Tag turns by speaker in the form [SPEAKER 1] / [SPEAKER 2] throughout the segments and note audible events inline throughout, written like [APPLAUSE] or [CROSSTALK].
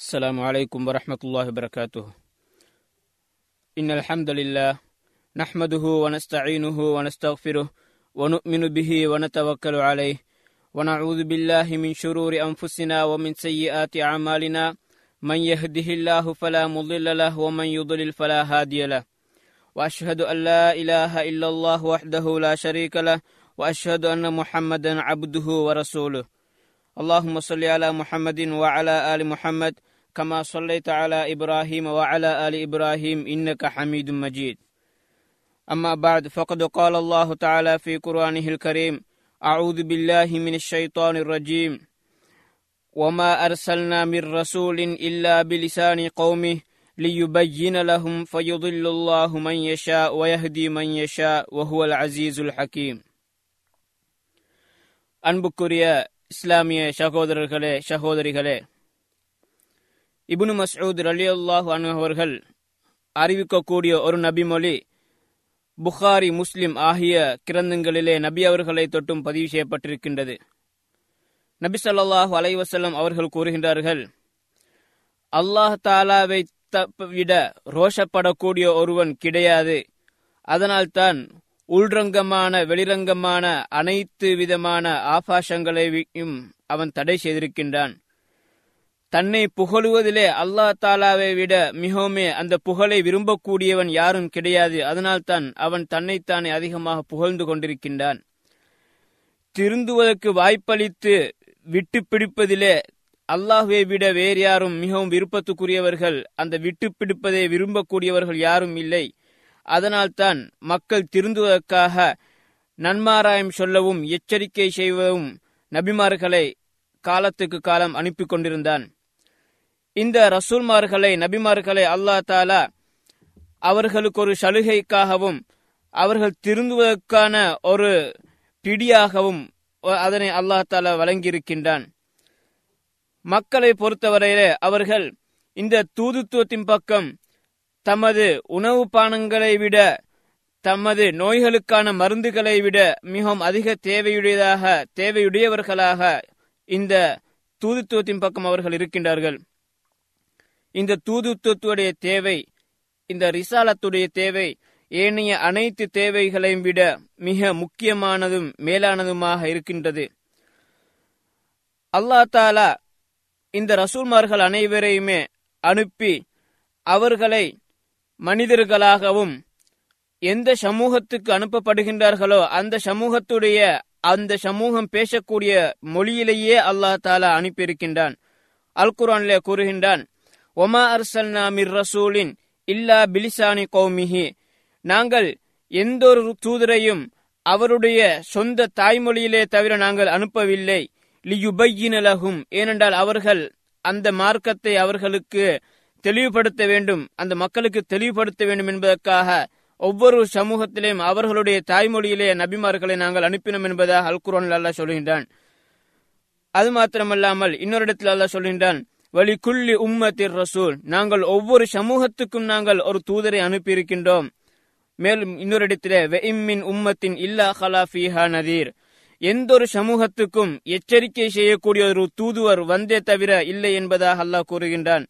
[SPEAKER 1] السلام عليكم ورحمة الله وبركاته. إن الحمد لله نحمده ونستعينه ونستغفره ونؤمن به ونتوكل عليه ونعوذ بالله من شرور أنفسنا ومن سيئات أعمالنا. من يهده الله فلا مضل له ومن يضلل فلا هادي له. وأشهد أن لا إله إلا الله وحده لا شريك له وأشهد أن محمدا عبده ورسوله. اللهم صل على محمد وعلى آل محمد كما صليت على إبراهيم وعلى آل إبراهيم إنك حميد مجيد. أما بعد فقد قال الله تعالى في قرآنه الكريم أعوذ بالله من الشيطان الرجيم. وما أرسلنا من رسول إلا بلسان قومه ليبين لهم فيضل الله من يشاء ويهدي من يشاء وهو العزيز الحكيم. أنبكريا إسلامية شهودر شهودري இபுனு மஸ்ஊத் ரலியல்லாஹு அன்ஹு அவர்கள் அறிவிக்கக்கூடிய ஒரு நபிமொழி புகாரி முஸ்லிம் ஆகிய கிரந்தங்களிலே நபி அவர்களை தொட்டும் பதிவு செய்யப்பட்டிருக்கின்றது. நபி சொல்லாஹு அலைவசல்லம் அவர்கள் கூறுகின்றார்கள் அல்லாஹ் தாலாவை விட ரோஷப்படக்கூடிய ஒருவன் கிடையாது. அதனால்தான் உள்ரங்கமான வெளிரங்கமான அனைத்து விதமான ஆபாசங்களையும் அவன் தடை செய்திருக்கின்றான். தன்னை புகழுவதிலே அல்லாஹ் தாலாவை விட மிகவுமே அந்த புகழை விரும்பக்கூடியவன் யாரும் கிடையாது. அதனால்தான் அவன் தன்னைத்தானே அதிகமாக புகழ்ந்து கொண்டிருக்கின்றான். திருந்துவதற்கு வாய்ப்பளித்து விட்டு பிடிப்பதிலே அல்லாஹுவை விட வேறு யாரும் மிகவும் விருப்பத்துக்குரியவர்கள் அந்த விட்டு பிடிப்பதை விரும்பக்கூடியவர்கள் யாரும் இல்லை. அதனால்தான் மக்கள் திருந்துவதற்காக நன்மாராயம் சொல்லவும் எச்சரிக்கை செய்வதும் நபிமார்களை காலத்துக்கு காலம் அனுப்பி கொண்டிருந்தான். இந்த ரசூல்மார்களை நபிமார்களை அல்லா தாலா அவர்களுக்கு ஒரு சலுகைக்காகவும் அவர்கள் திருந்துவதற்கான ஒரு பிடியாகவும் அதனை அல்லாஹ் தாலா வழங்கியிருக்கின்றான். மக்களை பொறுத்தவரையிலே அவர்கள் இந்த தூதுத்துவத்தின் பக்கம் தமது உணவு பானங்களை விட தமது நோய்களுக்கான மருந்துகளை விட மிகவும் அதிக தேவையுடையதாக தேவையுடையவர்களாக இந்த தூதுத்துவத்தின் பக்கம் அவர்கள் இருக்கின்றார்கள். இந்த தூதுத்துவத்துடைய தேவை இந்த ரிசாலத்துடைய தேவை ஏனைய அனைத்து தேவைகளையும் விட மிக முக்கியமானதும் மேலானதுமாக இருக்கின்றது. அல்லா தாலா இந்த ரசூல்மார்கள் அனைவரையுமே அனுப்பி அவர்களை மனிதர்களாகவும் எந்த சமூகத்துக்கு அனுப்பப்படுகின்றார்களோ அந்த சமூகத்துடைய அந்த சமூகம் பேசக்கூடிய மொழியிலேயே அல்லாஹ் தாலா அனுப்பியிருக்கின்றான். அல் குரான்ல கூறுகின்றான் ஒமா அர்சல்னா மிர் ரசூலின் இல்லா பிலிசானி கௌமிஹி. நாங்கள் எந்த ஒரு தூதரையும் அவருடைய சொந்த தாய்மொழியிலே தவிர நாங்கள் அனுப்பவில்லை. லியுபையினலகும் ஏனென்றால் அவர்கள் அந்த மார்க்கத்தை அவர்களுக்கு தெளிவுபடுத்த வேண்டும். அந்த மக்களுக்கு தெளிவுபடுத்த வேண்டும் என்பதற்காக ஒவ்வொரு சமூகத்திலேயும் அவர்களுடைய தாய்மொழியிலே நபிமார்களை நாங்கள் அனுப்பினோம் என்பதாக அல்குரான் அல்லா சொல்கின்றான். அது மாத்திரமல்லாமல் இன்னொரு இடத்தில் அல்லா சொல்கின்றான் வலி குள்ளி உம்மத்திர் ரசூல். நாங்கள் ஒவ்வொரு சமூகத்துக்கும் நாங்கள் ஒரு தூதரை அனுப்பியிருக்கின்றோம். மேலும் இன்னொரு இடத்திலே வெஇம்மின் உம்மத்தின் இல்லா ஹலாஃபிஹா நதீர். எந்த ஒரு சமூகத்துக்கும் எச்சரிக்கை செய்யக்கூடிய ஒரு தூதுவர் வந்தே தவிர இல்லை என்பதாக அல்லாஹ் கூறுகின்றான்.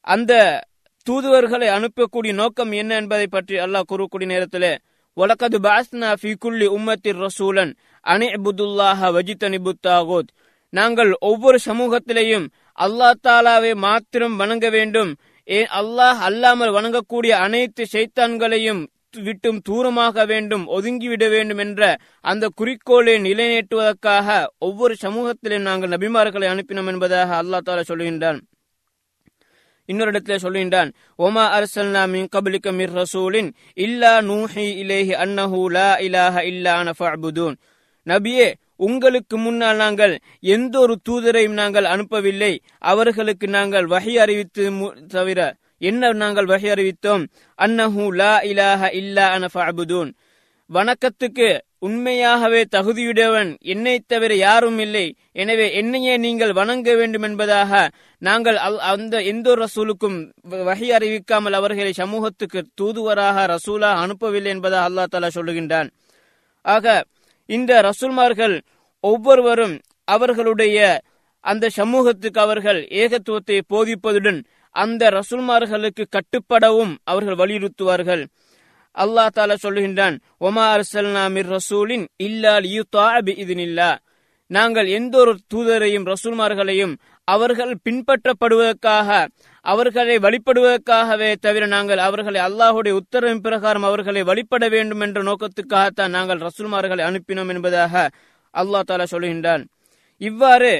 [SPEAKER 1] அந்த தூதுவர்களை அனுப்பக்கூடிய நோக்கம் என்ன என்பதை பற்றி அல்லாஹ் கூறக்கூடிய நேரத்தில் ஒலக்கது பாஸ்னா ஃபி உம்மத்தின் ரசூலன் அனி அபுதுல்லாஹ வஜித் தாகோத். நாங்கள் ஒவ்வொரு சமூகத்திலேயும் அல்லாஹ் தாலாவை மாத்திரம் வணங்க வேண்டும். ஏன் அல்லாஹ் அல்லாமல் வணங்கக்கூடிய அனைத்து சைத்தான்களையும் விட்டும் தூரமாக வேண்டும் ஒதுங்கிவிட வேண்டும் என்ற அந்த குறிக்கோளை நிலைநேற்றுவதற்காக ஒவ்வொரு சமூகத்திலும் நாங்கள் நபிமார்களை அனுப்பினோம் என்பதாக அல்லாஹ் தாலா சொல்லுகின்றான் இன்னொரு இடத்துல சொல்லுகின்றான் ஒமா அரசல்னா மின் கபலிக்க மிர் ரசூலின் இல்லா நூஹி இலேஹி அன்னஹூ லா இலாஹ இல்லா நபியே உங்களுக்கு முன்னால் நாங்கள் எந்த ஒரு தூதரையும் நாங்கள் அனுப்பவில்லை. அவர்களுக்கு நாங்கள் வகை அறிவித்து தவிர என்ன நாங்கள் வகை அறிவித்தோம்? அன்னஹு லா இலாஹ இல்லா அனஃபஅபுதூன் வணக்கத்துக்கு உண்மையாகவே தகுதியுடையவன் என்னை தவிர யாரும் இல்லை. எனவே என்னையே நீங்கள் வணங்க வேண்டும் என்பதாக நாங்கள் அந்த எந்த ஒரு ரசூலுக்கும் வகை அறிவிக்காமல் அவர்களை சமூகத்துக்கு தூதுவராக ரசூலா அனுப்பவில்லை என்பதாக அல்லா தாலா சொல்லுகின்றான். ஆக இந்த ரசூல்மார்கள் ஒவ்வொருவரும் அவர்களுடைய அந்த சமூகத்துக்கு அவர்கள் ஏகத்துவத்தை போதிப்பதுடன் அந்த ரசூல்மார்களுக்கு கட்டுப்படவும் அவர்கள் வலியுறுத்துவார்கள். அல்லாஹ் தாலா சொல்லுகின்றான் ஒமா அர்சல்னா மிர் ரசூலின் இல்லா லியுத்தா பிஇذنில்லா நாங்கள் எந்த ஒரு தூதரையும் ரசூல்மார்களையும் அவர்கள் பின்பற்றப்படுவதற்காக அவர்களை வழிபடுவதற்காகவே தவிர நாங்கள் அவர்களை அல்லாஹுடைய உத்தரவின் பிரகாரம் அவர்களை வழிபட வேண்டும் என்ற நோக்கத்துக்காகத்தான் நாங்கள் ரசூல்மார்களை அனுப்பினோம் என்பதாக அல்லாஹ் தாலா சொல்கின்றான். இவ்வாறு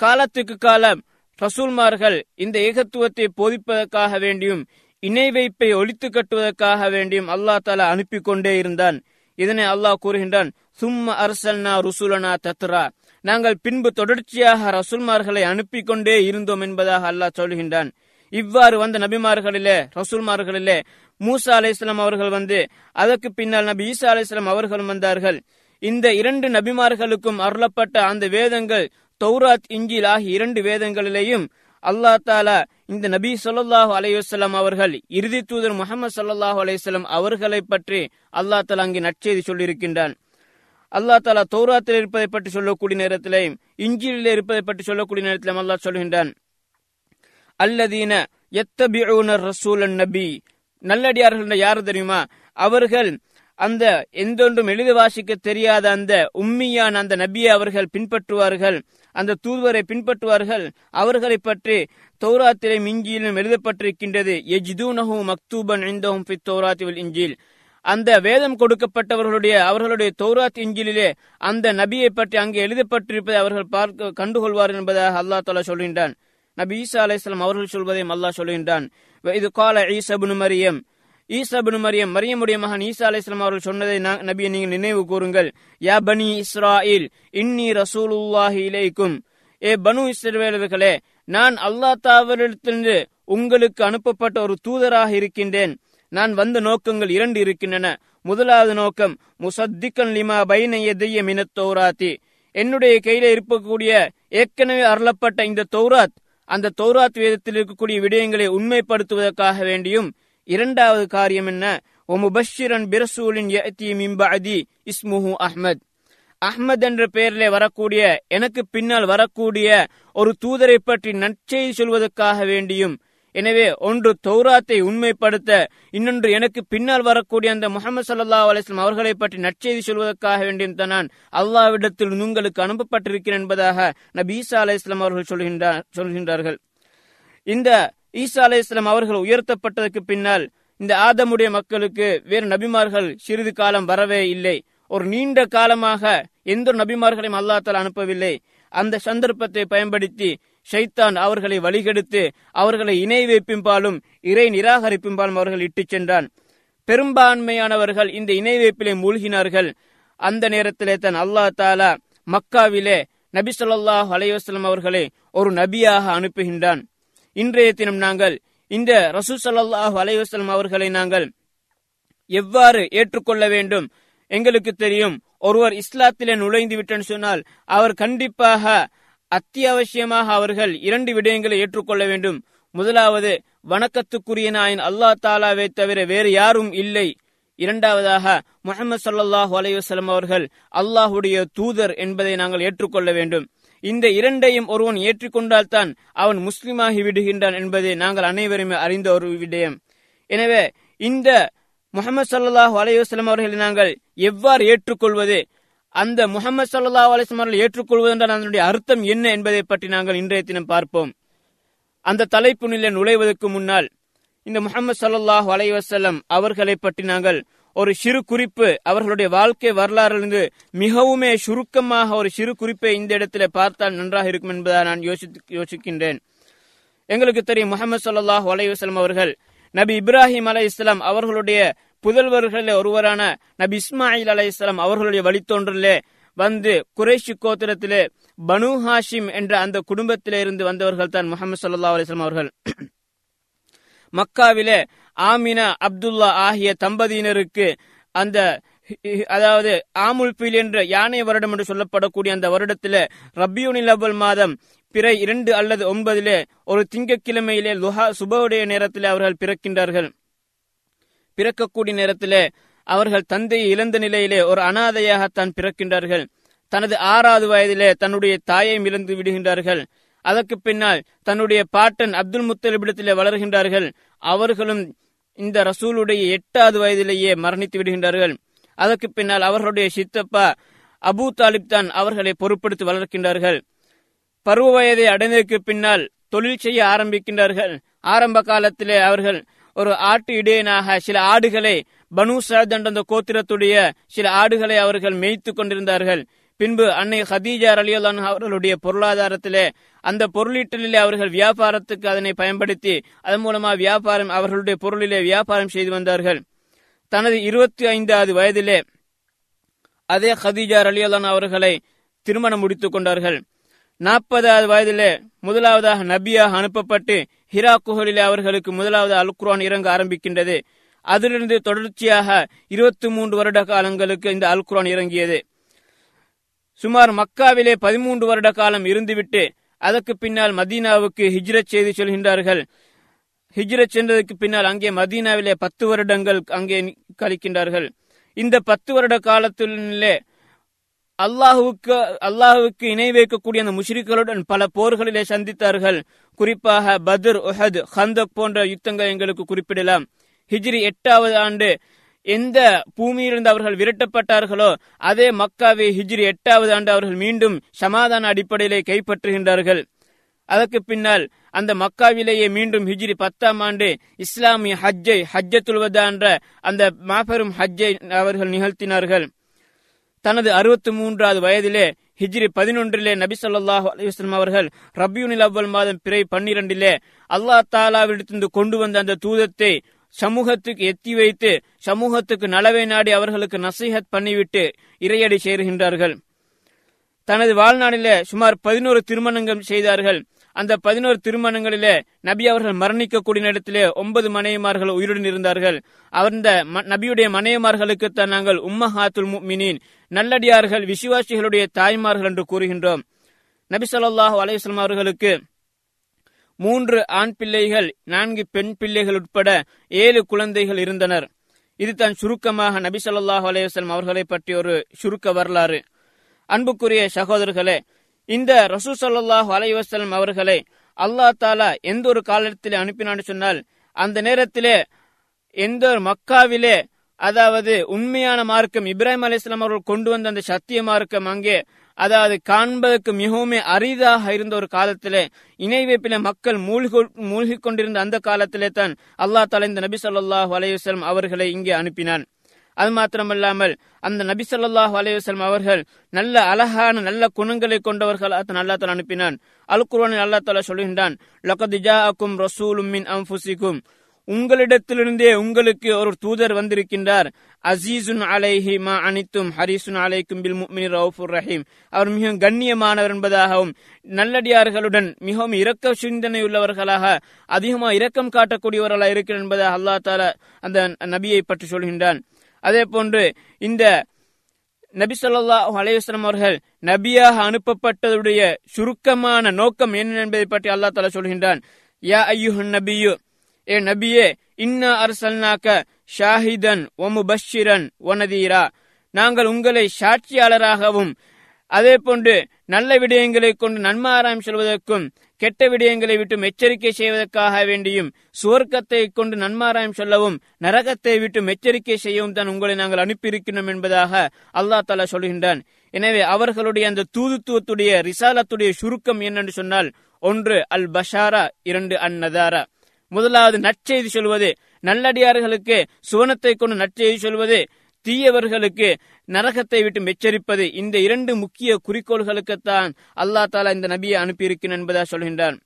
[SPEAKER 1] காலத்துக்கு காலம் ரசூல்மார்கள் இந்த ஏகத்துவத்தை போதிப்பதற்காக வேண்டியும் இணை வைப்பை ஒழித்து கட்டுவதற்காக வேண்டியும் அல்லாஹ் தாலா அனுப்பி கொண்டே இருந்தான். இதனை அல்லாஹ் கூறுகின்றான் சும்ம அரசல்னா ருசுலனா தத்ரா. நாங்கள் பின்பு தொடர்ச்சியாக ரசூல்மார்களை அனுப்பி கொண்டே இருந்தோம் என்பதாக அல்லாஹ் சொல்கின்றான். இவ்வாறு வந்த நபிமார்களிலே ரசூல்மார்களிலே மூசா அலைஸ்லாம் அவர்கள் வந்து அதற்கு பின்னால் நபி ஈசா அலைஸ்லாம் அவர்களும் வந்தார்கள். இந்த இரண்டு நபிமார்களுக்கும் அருளப்பட்ட அந்த வேதங்கள் தௌராத் இஞ்சில் ஆகிய இரண்டு வேதங்களிலேயும் அல்லா தாலா இந்த நபி சொல்லாஹு அலையுசல்லாம் அவர்கள் இறுதி தூதர் முகமது சல்லாஹூ அலையுசல்லாம் அவர்களை பற்றி அல்லா தாலா அங்கே நற்செய்தி சொல்லியிருக்கின்றான். அல்லா தாலா தௌராத்தில் இருப்பதை பற்றி சொல்லக்கூடிய நேரத்திலேயும் இஞ்சிலில் இருப்பதை பற்றி சொல்லக்கூடிய நேரத்திலும் அல்லாஹ் சொல்கின்றான். அல்லதீன எத்தபியூனர் ரசூலன் நபி. நல்லடியார்கள் யார் தெரியுமா? அவர்கள் அந்த எந்தொன்றும் எழுதி வாசிக்க தெரியாத அந்த உம்மியான் அந்த நபியை அவர்கள் பின்பற்றுவார்கள் அந்த தூதுவரை பின்பற்றுவார்கள் அவர்களை பற்றி தௌராத்திரை மிஞ்சியிலும் எழுதப்பட்டிருக்கின்றது எஜ்தூனஹு மக்தூபன் இந்தஹும் பி தௌராத்திவில் இஞ்சில் அந்த வேதம் கொடுக்கப்பட்டவர்களுடைய அவர்களுடைய தௌராத் இஞ்சிலே அந்த நபியை பற்றி அங்கே எழுதப்பட்டிருப்பதை அவர்கள் பார்க்க கண்டுகொள்வார்கள் என்பதாக அல்லா தாலா சொல்கின்றான். நபி ஈசா அலையாம் அவர்கள் சொல்வதையும் அல்லாஹ் சொல்கின்றான். இது கால ஈசபுனு மரியம் ஈசாபின் மரியம் மரியமுடைய மகன் ஈசா அலையாம் அவர்கள் சொன்னதை நபியை நீங்கள் நினைவு கூறுங்கள். யா பனி இஸ்ராயில் இன்னி ரசூலுல்லாஹி இலைக்கும். ஏ பனு இஸ்ரவேலர்களே நான் அல்லா தாவரிடத்திலிருந்து உங்களுக்கு அனுப்பப்பட்ட ஒரு தூதராக இருக்கின்றேன். நான் வந்த நோக்கங்கள் இரண்டு இருக்கின்றன. முதலாவது நோக்கம் முசத்திக்கன் லிமா பைனைய தெய்ய மினத் தௌராத்தி. என்னுடைய கையில இருக்கக்கூடிய ஏற்கனவே அருளப்பட்ட இந்த தௌராத் அந்த தௌராத் வேதத்தில் இருக்கக்கூடிய விடயங்களை உண்மைப்படுத்துவதற்காக வேண்டியும் இரண்டாவது காரியம் என்ன? ஒமுபஷிரன் பிரசூலின் மிம்பஅதி இஸ்முஹு அஹ்மத். அஹ்மத் என்ற பெயரிலே வரக்கூடிய எனக்கு பின்னால் வரக்கூடிய ஒரு தூதரை பற்றி நற்செய்தி சொல்வதற்காக வேண்டியும் எனவே ஒன்று தௌராத்தை உண்மைப்படுத்த இன்னொன்று எனக்கு பின்னால் வரக்கூடிய அந்த முகமது சல்லா அலிஸ்லாம் அவர்களை பற்றி நற்செய்தி சொல்வதற்காக வேண்டியும் தான் நான் அல்லாவிடத்தில் உங்களுக்கு அனுப்பப்பட்டிருக்கிறேன் என்பதாக நபீசா அலி இஸ்லாம் அவர்கள் சொல்கின்றார் சொல்கின்றார்கள். இந்த ஈசா அலி இஸ்லாம் அவர்கள் உயர்த்தப்பட்டதற்கு பின்னால் இந்த ஆதமுடைய மக்களுக்கு வேறு நபிமார்கள் சிறிது காலம் வரவே இல்லை. ஒரு நீண்ட காலமாக எந்த நபிமார்களையும் அல்லாத்தால் அனுப்பவில்லை. அந்த சந்தர்ப்பத்தை பயன்படுத்தி ஷைத்தான் அவர்களை வழிகெடுத்து அவர்களை இணை வைப்பின்பாலும் இறை நிராகரிப்பின்பாலும் அவர்கள் இட்டுச் சென்றான். பெரும்பான்மையானவர்கள் இந்த இணை வைப்பிலே மூழ்கினார்கள். அந்த நேரத்திலே தான் அல்லா தாலா மக்காவிலே நபி சொல்லாஹ் அலைவாஸ்லம் அவர்களை ஒரு நபியாக அனுப்புகின்றான். இன்றைய தினம் நாங்கள் இந்த ரசூ சல்லாஹ் அலைவாஸ்லம் அவர்களை நாங்கள் எவ்வாறு ஏற்றுக்கொள்ள வேண்டும்? எங்களுக்கு தெரியும். ஒருவர் இஸ்லாத்திலே நுழைந்து விட்டேன்னு சொன்னால் அவர் கண்டிப்பாக அத்தியாவசியமாக அவர்கள் இரண்டு விடயங்களை ஏற்றுக்கொள்ள வேண்டும். முதலாவது வணக்கத்துக்குரிய நாயன் அல்லா தாலாவை தவிர வேறு யாரும் இல்லை. இரண்டாவதாக முகமது சல்லாஹூ அலைவசலம் அவர்கள் அல்லாஹுடைய தூதர் என்பதை நாங்கள் ஏற்றுக்கொள்ள வேண்டும். இந்த இரண்டையும் ஒருவன் ஏற்றுக்கொண்டால்தான் அவன் முஸ்லிமாகி விடுகின்றான் என்பதை நாங்கள் அனைவருமே அறிந்த ஒரு விடயம். எனவே இந்த முகமது சல்லாஹூ அலையுஸ்லாம் அவர்களை நாங்கள் எவ்வாறு ஏற்றுக்கொள்வது அந்த முகமது சல்லா அலிஸ்லாம் அவர்கள் ஏற்றுக்கொள்வது என்றால் அதனுடைய அர்த்தம் என்ன என்பதை பற்றி நாங்கள் இன்றைய தினம் பார்ப்போம். அந்த தலைப்பு நிலை நுழைவதற்கு முன்னால் இந்த முகமது சல்லாஹூ அலைவசல்லம் அவர்களை பற்றி நாங்கள் ஒரு சிறு குறிப்பு. அவர்களுடைய வாழ்க்கை வரலாறிலிருந்து மிகவுமே சுருக்கமாக ஒரு சிறு குறிப்பை இந்த இடத்துல பார்த்தால் நன்றாக இருக்கும் என்பதை நான் யோசிக்கின்றேன். எங்களுக்கு தெரியும் முகமது சல்லாஹ் அலைவாஸ்லாம் அவர்கள் நபி இப்ராஹிம் அலை இஸ்லாம் அவர்களுடைய புதல்வர்களில் ஒருவரான நபி இஸ்மாயில் அலை இஸ்லாம் அவர்களுடைய வழித்தோன்றலே வந்து குரேஷி கோத்திரத்திலே பனு ஹாஷிம் என்ற அந்த குடும்பத்திலே இருந்து வந்தவர்கள் தான் முகமது சல்லா அலிஸ்லாம் அவர்கள். மக்காவிலே ஆமினா அப்துல்லா ஆகிய தம்பதியினருக்கு அந்த அதாவது ஆமுல் பீல் என்ற யானை வருடம் என்று சொல்லப்படக்கூடிய அந்த வருடத்திலே ரபியூனில் அவல் மாதம் பிறை இரண்டு அல்லது ஒன்பதிலே ஒரு திங்கக்கிழமையிலே லுஹா சுபவுடைய நேரத்திலே அவர்கள் பிறக்கின்றார்கள். பிறக்கக்கூடிய நேரத்திலே அவர்கள் தந்தையை இழந்த நிலையிலே ஒரு அனாதையாகத்தான் பிறக்கின்றார்கள். தனது ஆறாவது வயதிலே தன்னுடைய தாயை இழந்து விடுகின்றார்கள். அதற்கு பின்னால் தன்னுடைய பாட்டன் அப்துல் முத்தலிபிடத்திலே வளர்கின்றார்கள். அவர்களும் இந்த ரசூலுடைய எட்டாவது வயதிலேயே மரணித்து விடுகின்றார்கள். அதற்கு பின்னால் அவர்களுடைய சித்தப்பா அபூ தாலிப் தான் அவர்களை பொருட்படுத்தி வளர்க்கின்றார்கள். பருவ வயதை அடைந்ததற்கு பின்னால் தொழில் செய்ய ஆரம்பிக்கின்றார்கள். ஆரம்ப காலத்திலே அவர்கள் ஒரு ஆட்டு இடையனாக சில ஆடுகளை பனு சாத் கோத்திரத்துடைய சில ஆடுகளை அவர்கள் மேய்த்து கொண்டிருந்தார்கள். பின்பு அன்னை ஹதீஜா அலியுல்லான் அவர்களுடைய பொருளாதாரத்திலே அந்த பொருளீட்டலிலே அவர்கள் வியாபாரத்துக்கு அதனை பயன்படுத்தி அதன் மூலமா வியாபாரம் அவர்களுடைய பொருளிலே வியாபாரம் செய்து வந்தார்கள். தனது இருபத்தி ஐந்தாவது வயதிலே அதே ஹதீஜா அலியுல்லான் அவர்களை திருமணம் முடித்துக் கொண்டார்கள். நாற்பதாவது வயதிலே முதலாவதாக நபியாக அனுப்பப்பட்டு ஹிரா குஹலிலே அவர்களுக்கு முதலாவது அல்குரான் இறங்க ஆரம்பிக்கின்றது. அதிலிருந்து தொடர்ச்சியாக இருபத்தி மூன்று வருட காலங்களுக்கு இந்த அல்குரான் இறங்கியது. சுமார் மக்காவிலே பதிமூன்று வருட காலம் இருந்துவிட்டு அதற்கு பின்னால் மதீனாவுக்கு ஹிஜ்ரத் செய்து செல்கின்றார்கள். ஹிஜ்ரத் சென்றதற்கு பின்னால் அங்கே மதீனாவிலே பத்து வருடங்கள் அங்கே கழிக்கின்றார்கள். இந்த பத்து வருட காலத்திலே அல்லாஹுவுக்கு அல்லாஹுவுக்கு இணை வைக்கக்கூடிய அந்த முஷ்ரிக்களுடன் பல போர்களிலே சந்தித்தார்கள். குறிப்பாக பத்ர் உஹத் ஹந்தக் போன்ற யுத்தங்கள் எங்களுக்கு குறிப்பிடலாம். ஹிஜ்ரி எட்டாவது ஆண்டு எந்த பூமியிலிருந்து அவர்கள் விரட்டப்பட்டார்களோ அதே மக்காவை ஹிஜ்ரி எட்டாவது ஆண்டு அவர்கள் மீண்டும் சமாதான அடிப்படையிலே கைப்பற்றுகின்றார்கள். அதற்கு பின்னால் அந்த மக்காவிலேயே மீண்டும் ஹிஜ்ரி பத்தாம் ஆண்டு இஸ்லாமிய ஹஜ்ஜை ஹஜ்ஜத்துல்வதா என்ற அந்த மாபெரும் ஹஜ்ஜை அவர்கள் நிகழ்த்தினார்கள். தனது அறுபத்தி மூன்றாவது வயதிலே ஹிஜ்ரி பதினொன்றிலே நபி சொல்லாஹு அலிவஸ்லம் அவர்கள் ரபியூனில் அவ்வல் மாதம் பிறை பன்னிரண்டிலே அல்லா தாலாவிடத்திலிருந்து கொண்டு வந்த அந்த தூதத்தை சமூகத்துக்கு எத்தி வைத்து சமூகத்துக்கு நலவை நாடி அவர்களுக்கு நசீகத் பண்ணிவிட்டு இறையடி சேருகின்றார்கள். தனது வாழ்நாளிலே சுமார் பதினோரு திருமணங்கள் செய்தார்கள். அந்த பதினோரு திருமணங்களிலே நபி அவர்கள் மரணிக்கக்கூடிய இடத்திலே ஒன்பது மனைவிமார்கள் உயிருடன் இருந்தார்கள். அந்த நபியுடைய மனைவிமார்களுக்கு தான் நாங்கள் உம்மஹாத்துல் மினின் நல்லடியார்கள் விசுவாசிகளுடைய தாய்மார்கள் என்று கூறுகின்றோம். நபி சொல்லாஹு அலையம் அவர்களுக்கு மூன்று ஆண் பிள்ளைகள் நான்கு பெண் பிள்ளைகள் உட்பட ஏழு குழந்தைகள் இருந்தனர். இது தான் சுருக்கமாக நபி சொல்லாஹு அவர்களை பற்றிய ஒரு சுருக்க வரலாறு. அன்புக்குரிய சகோதரர்களே இந்த ரசூ சல்லாஹு அலைவசலம் அவர்களை அல்லா தாலா எந்த ஒரு காலத்திலே அனுப்பினான்னு சொன்னால் அந்த நேரத்திலே எந்த ஒரு மக்காவிலே அதாவது உண்மையான மார்க்கம் இப்ராஹிம் அலிஸ்லாம் அவர்கள் கொண்டு வந்த அந்த சத்திய மார்க்கம் அங்கே அதாவது காண்பதற்கு மிகவும் அரிதாக இருந்த ஒரு காலத்திலே இணை வைப்பில மக்கள் மூழ்கி மூழ்கி கொண்டிருந்த அந்த காலத்திலே தான் அல்லா தலைந்த இந்த நபி சொல்லாஹு அலையுஸ்லாம் அவர்களை இங்கே அனுப்பினான். அது மாத்திரமல்லாமல் அந்த நபி சொல்லாஹு அலையுஸ்லாம் அவர்கள் நல்ல அழகான நல்ல குணங்களை கொண்டவர்கள் அல்லா தலா அனுப்பினான். அல் குர்வானில் அல்லா தலா சொல்கின்றான் லகதிஜா அக்கும் ரசூலும் மின் அம்புசிக்கும் உங்களிடத்திலிருந்தே உங்களுக்கு ஒரு தூதர் வந்திருக்கின்றார். அசீசுன் அலைஹி மா அனித்தும் ஹரிசுன் அலைக்கும் பில் முக்மின் ரவுஃபுர் ரஹீம். அவர் மிகவும் கண்ணியமானவர் என்பதாகவும் நல்லடியார்களுடன் மிகவும் இரக்க சிந்தனை உள்ளவர்களாக அதிகமாக இரக்கம் காட்டக்கூடியவர்களாக இருக்கிறார் என்பதாக அல்லா தாலா அந்த நபியை பற்றி சொல்கின்றான். அதே போன்று இந்த நபி சொல்லா அலையுஸ்லாம் அவர்கள் நபியாக அனுப்பப்பட்டதுடைய சுருக்கமான நோக்கம் என்ன என்பதை பற்றி அல்லா தாலா சொல்கின்றான். யா ஐயுஹன் நபியு ஏ நபியே இன்ன அரசல்னாக்க ஷாஹிதன் ஒமு பஷிரன் ஒனதீரா நாங்கள் உங்களை சாட்சியாளராகவும் அதே போன்று நல்ல விடயங்களை கொண்டு நன்மாராயம் சொல்வதற்கும் கெட்ட விடயங்களை விட்டும் எச்சரிக்கை செய்வதற்காக வேண்டியும் சுவர்க்கத்தை கொண்டு நன்மாராயம் சொல்லவும் நரகத்தை விட்டும் எச்சரிக்கை செய்யவும் தான் உங்களை நாங்கள் அனுப்பியிருக்கிறோம் என்பதாக அல்லா தாலா சொல்கின்றான். எனவே அவர்களுடைய அந்த தூதுத்துவத்துடைய ரிசாலத்துடைய சுருக்கம் என்னென்று சொன்னால் ஒன்று அல் பஷாரா இரண்டு அந்நதாரா முதலாவது நற்செய்தி சொல்வது நல்லடியார்களுக்கு சுவனத்தை கொண்டு நற்செய்தி சொல்வது தீயவர்களுக்கு நரகத்தை விட்டு எச்சரிப்பது இந்த இரண்டு முக்கிய குறிக்கோள்களுக்குத்தான் அல்லா தாலா இந்த நபியை அனுப்பியிருக்கிறேன் என்பதாக சொல்கின்றார்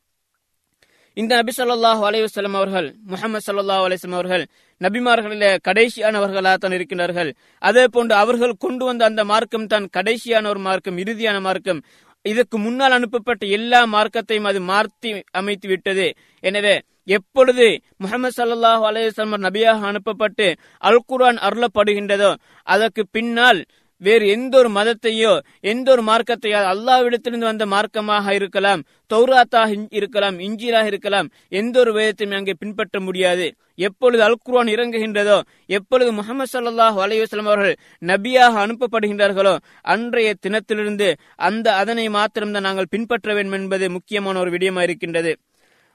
[SPEAKER 1] இந்த நபி சொல்லாஹு அலைவசலம் அவர்கள் முகமது சல்லாஹ் அலிஸ்லாம் அவர்கள் நபிமார்களிலே கடைசியானவர்களாக தான் இருக்கின்றார்கள். அதே போன்று அவர்கள் கொண்டு வந்த அந்த மார்க்கம் தான் கடைசியான ஒரு மார்க்கம் இறுதியான மார்க்கம். இதற்கு முன்னால் அனுப்பப்பட்ட எல்லா மார்க்கத்தையும் அது மாற்றி அமைத்து விட்டது. எனவே எப்பொழுது முகமது சல்லாஹ் அலையம் நபியாக அனுப்பப்பட்டு அல் குரான் அருளப்படுகின்றதோ அதற்கு பின்னால் வேறு எந்த ஒரு மதத்தையோ எந்த ஒரு மார்க்கத்தையோ அல்லாவிடத்திலிருந்து வந்த மார்க்கமாக இருக்கலாம் தௌராத்தாக இருக்கலாம் இஞ்சிலாக இருக்கலாம் எந்த ஒரு வேதத்தையும் அங்கே பின்பற்ற முடியாது. எப்பொழுது அல்குர்ஆன் இறங்குகின்றதோ எப்பொழுது முகமது சல்லாஹ் அலைவாஸ்லாம் அவர்கள் நபியாக அனுப்பப்படுகின்றார்களோ அன்றைய தினத்திலிருந்து அந்த அதனை மாத்திரம்தான் நாங்கள் பின்பற்ற வேண்டும் என்பது முக்கியமான ஒரு விடயமா இருக்கின்றது.